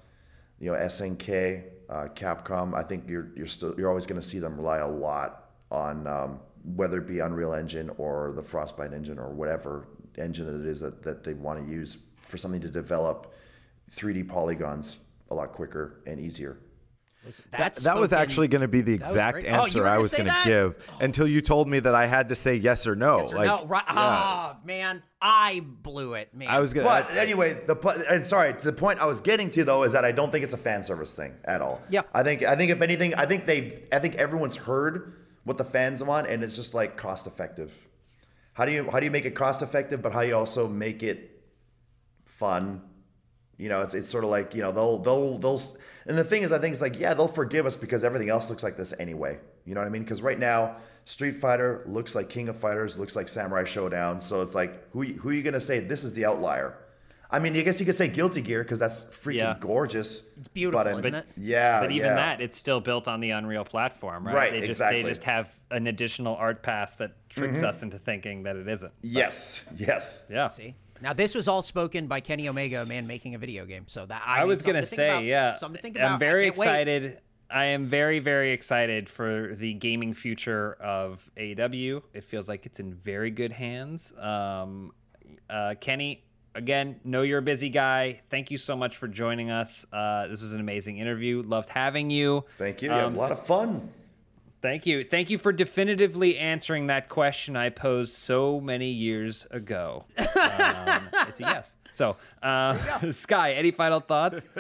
[SPEAKER 5] you know, SNK, uh, Capcom. I think you're you're still you're always going to see them rely a lot on um, whether it be Unreal Engine or the Frostbite engine or whatever engine it is that, that they want to use for something to develop 3D polygons a lot quicker and easier.
[SPEAKER 4] Listen,
[SPEAKER 6] That,
[SPEAKER 4] that's
[SPEAKER 6] that was actually going to be the exact
[SPEAKER 4] great. Oh,
[SPEAKER 6] answer I was going to
[SPEAKER 4] that?
[SPEAKER 6] give until you told me that I had to say yes or no.
[SPEAKER 4] Yes or
[SPEAKER 6] like,
[SPEAKER 4] no, right?
[SPEAKER 6] yeah.
[SPEAKER 4] Ah, man, I blew it, man.
[SPEAKER 6] I was going
[SPEAKER 5] But anyway, the and sorry, the point I was getting to though is that I don't think it's a fan service thing at all.
[SPEAKER 4] Yeah.
[SPEAKER 5] I think I think if anything, I think they I think everyone's heard what the fans want, and it's just like cost effective. How do you how do you make it cost effective, but how you also make it fun? You know, it's it's sort of like you know they'll they'll they'll and the thing is I think it's like yeah they'll forgive us because everything else looks like this anyway. You know what I mean? Because right now Street Fighter looks like King of Fighters, looks like Samurai Shodown. So it's like who who are you gonna say this is the outlier? I mean, I guess you could say Guilty Gear because that's freaking
[SPEAKER 2] Yeah.
[SPEAKER 5] gorgeous.
[SPEAKER 4] It's beautiful,
[SPEAKER 5] but,
[SPEAKER 4] isn't it?
[SPEAKER 5] Yeah,
[SPEAKER 2] But even
[SPEAKER 5] yeah.
[SPEAKER 2] that, it's still built on the Unreal platform, right?
[SPEAKER 5] Right,
[SPEAKER 2] They just
[SPEAKER 5] exactly.
[SPEAKER 2] they just have an additional art pass that tricks
[SPEAKER 6] Mm-hmm.
[SPEAKER 2] us into thinking that it isn't.
[SPEAKER 5] Yes, yes.
[SPEAKER 2] Yeah.
[SPEAKER 4] See, now this was all spoken by Kenny Omega, a man making a video game. So that I,
[SPEAKER 2] I
[SPEAKER 4] mean,
[SPEAKER 2] was gonna say,
[SPEAKER 4] about,
[SPEAKER 2] yeah.
[SPEAKER 4] something to think about.
[SPEAKER 2] I'm very
[SPEAKER 4] I can't wait.
[SPEAKER 2] excited. I am very, very excited for the gaming future of AEW. It feels like it's in very good hands. Um, uh, Kenny, again, know you're a busy guy. Thank you so much for joining us. Uh, this was an amazing interview. Loved having you.
[SPEAKER 5] Thank you. Yeah,
[SPEAKER 2] Um,
[SPEAKER 5] a lot of fun.
[SPEAKER 2] Thank you. Thank you for definitively answering that question I posed so many years ago. Um, it's a yes. So, uh, Sky, any final thoughts?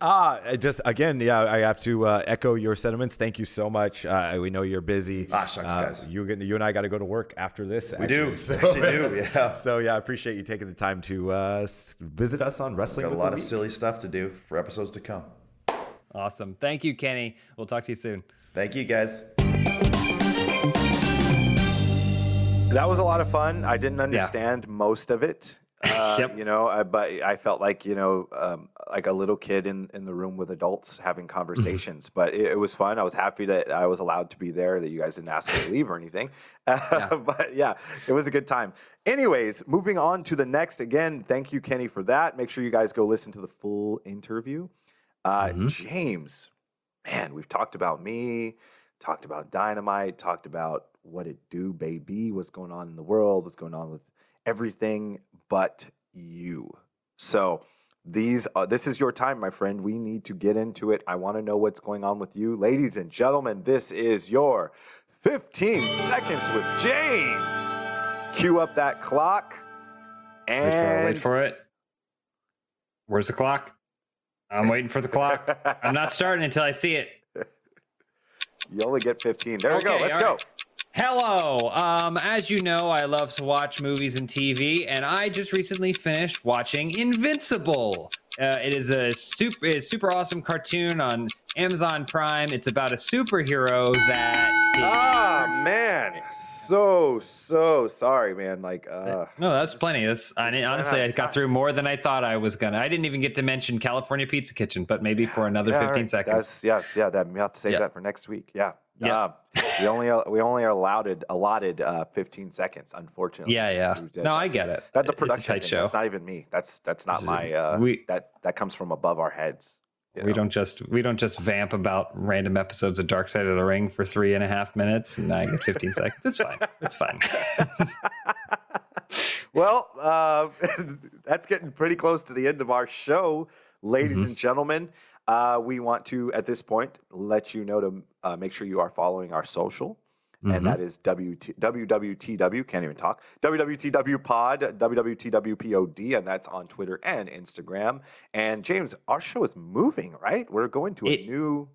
[SPEAKER 6] Ah, just again, yeah, I have to uh, echo your sentiments. Thank you so much. Uh, we know you're busy.
[SPEAKER 5] Ah, shucks,
[SPEAKER 6] Uh,
[SPEAKER 5] guys.
[SPEAKER 6] You, you and I got to go to work after this.
[SPEAKER 5] We do.
[SPEAKER 6] actually.
[SPEAKER 5] We actually do. Yeah.
[SPEAKER 6] So yeah, I appreciate you taking the time to uh, visit us on Wrestling.
[SPEAKER 5] Got a lot
[SPEAKER 6] the
[SPEAKER 5] of
[SPEAKER 6] Week.
[SPEAKER 5] silly stuff to do for episodes to come.
[SPEAKER 2] Awesome. Thank you, Kenny. We'll talk to you soon.
[SPEAKER 5] Thank you, guys.
[SPEAKER 3] That was a lot of fun. I didn't understand most of it. Uh,
[SPEAKER 2] Yep.
[SPEAKER 3] You know, uh, but I felt like you know, um, like a little kid in in the room with adults having conversations. but it, it was fun. I was happy that I was allowed to be there. That you guys didn't ask me to leave or anything. but yeah, it was a good time. Anyways, moving on to the next. Again, thank you, Kenny, for that. Make sure you guys go listen to the full interview. Uh,
[SPEAKER 2] Mhm.
[SPEAKER 3] James, man, we've talked about me, talked about dynamite, talked about what it do, baby, what's going on in the world, what's going on with everything but you. So these, uh, this is your time, my friend. We need to get into it. I want to know what's going on with you, ladies and gentlemen. This is your 15 seconds with James. Cue up that clock.
[SPEAKER 2] Wait for, it,
[SPEAKER 3] And
[SPEAKER 2] wait for it. Where's the clock? I'm waiting for the clock. I'm not starting until I see it.
[SPEAKER 3] you only get 15. There we go. Let's go.
[SPEAKER 2] right. Hello. Um, as you know, I love to watch movies and TV, and I just recently finished watching Invincible. Uh, it is a super, it's a super awesome cartoon on Amazon Prime. It's about a superhero that.
[SPEAKER 3] Ah, man. So, so sorry, man. Like, uh,
[SPEAKER 2] no, that's plenty. That's I honestly, I got through more than I thought I was gonna. I didn't even get to mention California Pizza Kitchen, but maybe for another
[SPEAKER 3] yeah,
[SPEAKER 2] 15
[SPEAKER 3] right.
[SPEAKER 2] seconds.
[SPEAKER 3] That's, yeah, yeah. That we have to save
[SPEAKER 2] Yeah.
[SPEAKER 3] that for next week. Yeah.
[SPEAKER 2] Yeah.
[SPEAKER 3] Uh, we only we only are allotted allotted uh, 15 seconds. Unfortunately.
[SPEAKER 2] Yeah, yeah. No, I get it.
[SPEAKER 3] That's a
[SPEAKER 2] It's a
[SPEAKER 3] production
[SPEAKER 2] tight
[SPEAKER 3] thing.
[SPEAKER 2] show.
[SPEAKER 3] That's not even me. That's that's not
[SPEAKER 2] This is-
[SPEAKER 3] my. Uh,
[SPEAKER 2] we-
[SPEAKER 3] that that comes from above our heads. you
[SPEAKER 2] We don't just we don't just vamp about random episodes of Dark Side of the Ring for three and a half minutes and I get 15 seconds. It's fine. It's fine.
[SPEAKER 3] well, uh, that's getting pretty close to the end of our show, ladies
[SPEAKER 2] Mhm.
[SPEAKER 3] and gentlemen. Uh, we want to, at this point, let you know to uh, make sure you are following our social.
[SPEAKER 2] Mhm.
[SPEAKER 3] And that is WT, WWTW, can't even talk, WWTW Pod, WWTW POD, and that's on Twitter and Instagram. And James, our show is moving, right? We're going to a
[SPEAKER 2] It-
[SPEAKER 3] new.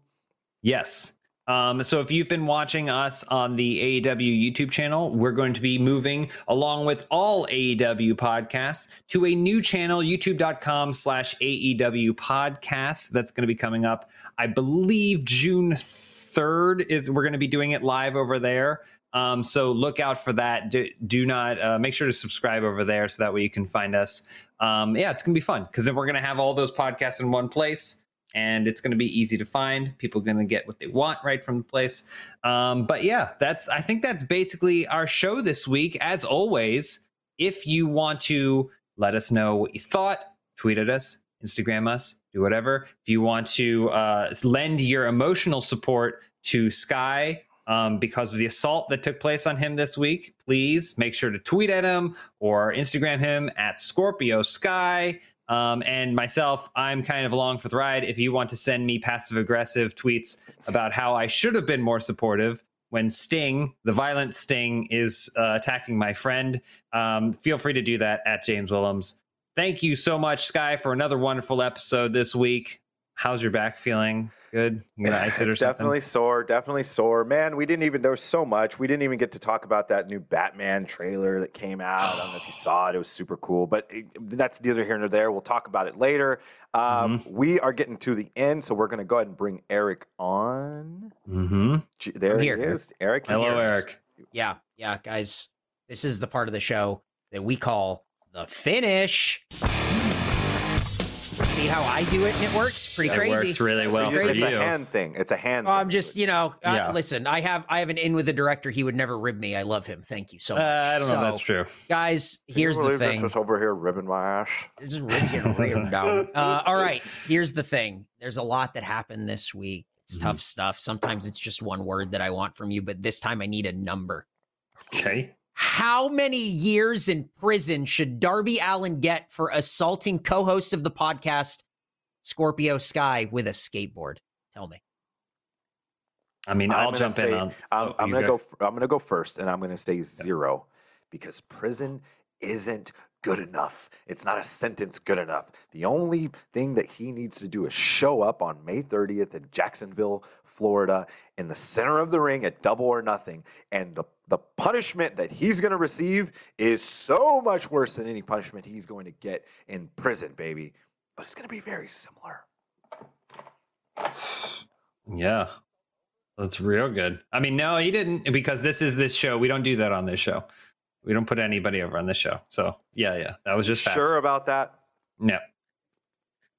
[SPEAKER 2] Yes. Um, so if you've been watching us on the AEW YouTube channel, we're going to be moving along with all AEW podcasts to a new channel, youtube.com slash AEW podcasts. That's going to be coming up, I believe June 3rd is we're going to be doing it live over there. Um, so look out for that. Do, do not uh, make sure to subscribe over there so that way you can find us. Um, yeah, it's gonna be fun because then we're gonna have all those podcasts in one place and it's going to be easy to find. People are going to get what they want right from the place. Um, but yeah, that's I think that's basically our show this week. As always, if you want to let us know what you thought, tweet at us, Instagram us, do whatever. If you want to uh, lend your emotional support to Sky um, because of the assault that took place on him this week, please make sure to tweet at him or Instagram him at Scorpio Sky. Um, and myself, I'm kind of along for the ride. If you want to send me passive aggressive tweets about how I should have been more supportive when Sting, the violent Sting, is uh, attacking my friend, um, feel free to do that at James Willems. Thank you so much, Sky, for another wonderful episode this week. How's your back feeling? Good. You gonna ice it or
[SPEAKER 3] it's
[SPEAKER 2] something?
[SPEAKER 3] definitely sore. Definitely sore. Man, we didn't even. There was so much. We didn't even get to talk about that new Batman trailer that came out. I don't know if you saw it. It was super cool. But it, that's neither here nor there. We'll talk about it later. Um,
[SPEAKER 2] Mm-hmm.
[SPEAKER 3] We are getting to the end, so we're going to go ahead and bring Eric on.
[SPEAKER 2] Mm-hmm.
[SPEAKER 3] J- There
[SPEAKER 4] I'm
[SPEAKER 3] he
[SPEAKER 4] here.
[SPEAKER 3] is. Eric.
[SPEAKER 2] Hello,
[SPEAKER 4] Here.
[SPEAKER 2] Eric.
[SPEAKER 4] Yeah, yeah, guys. This is the part of the show that we call the finish. See how I do it and it works? Pretty
[SPEAKER 2] That
[SPEAKER 4] crazy.
[SPEAKER 2] works really
[SPEAKER 3] So
[SPEAKER 2] well
[SPEAKER 3] you-
[SPEAKER 2] for
[SPEAKER 3] it's
[SPEAKER 2] you.
[SPEAKER 3] a hand thing. It's a hand.
[SPEAKER 4] Oh,
[SPEAKER 3] thing.
[SPEAKER 4] I'm just, you know, uh,
[SPEAKER 2] Yeah.
[SPEAKER 4] listen, I have I have an in with the director. He would never rib me. I love him. Thank you so
[SPEAKER 2] Uh,
[SPEAKER 4] much.
[SPEAKER 2] I don't know that's true.
[SPEAKER 4] Guys,
[SPEAKER 3] Can you
[SPEAKER 4] here's the thing.
[SPEAKER 3] was over here ribbing my ass.
[SPEAKER 4] This is really getting ripped down. Uh, all right, here's the thing. There's a lot that happened this week. It's
[SPEAKER 2] Mhm.
[SPEAKER 4] tough stuff. Sometimes it's just one word that I want from you, but this time I need a number.
[SPEAKER 2] Okay.
[SPEAKER 4] How many years in prison should Darby Allin get for assaulting co-host of the podcast Scorpio Sky with a skateboard? Tell me.
[SPEAKER 2] I mean,
[SPEAKER 3] I'm
[SPEAKER 2] I'll
[SPEAKER 3] gonna
[SPEAKER 2] jump in on.
[SPEAKER 3] I'm,
[SPEAKER 2] oh,
[SPEAKER 3] I'm gonna go. f- I'm gonna go first, and I'm gonna say zero, because prison isn't good enough. It's not a sentence good enough. The only thing that he needs to do is show up on May 30th in Jacksonville, Florida, in the center of the ring at Double or Nothing, and the the punishment that he's gonna receive is so much worse than any punishment he's going to get in prison, baby. But it's gonna be very similar.
[SPEAKER 2] Yeah. That's real good. I mean, no, he didn't because this is this show. We don't do that on this show. We don't put anybody over on this show. So yeah, yeah. That was just facts.
[SPEAKER 3] Sure about that?
[SPEAKER 2] No.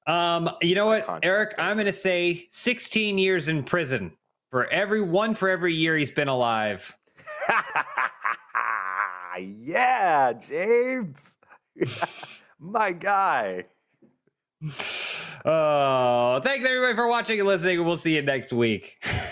[SPEAKER 2] Um, you know what. Eric? I'm gonna say 16 years in prison for every one for every year he's been alive.
[SPEAKER 3] yeah, James. My guy.
[SPEAKER 2] Oh, thanks everybody for watching and listening. We'll see you next week.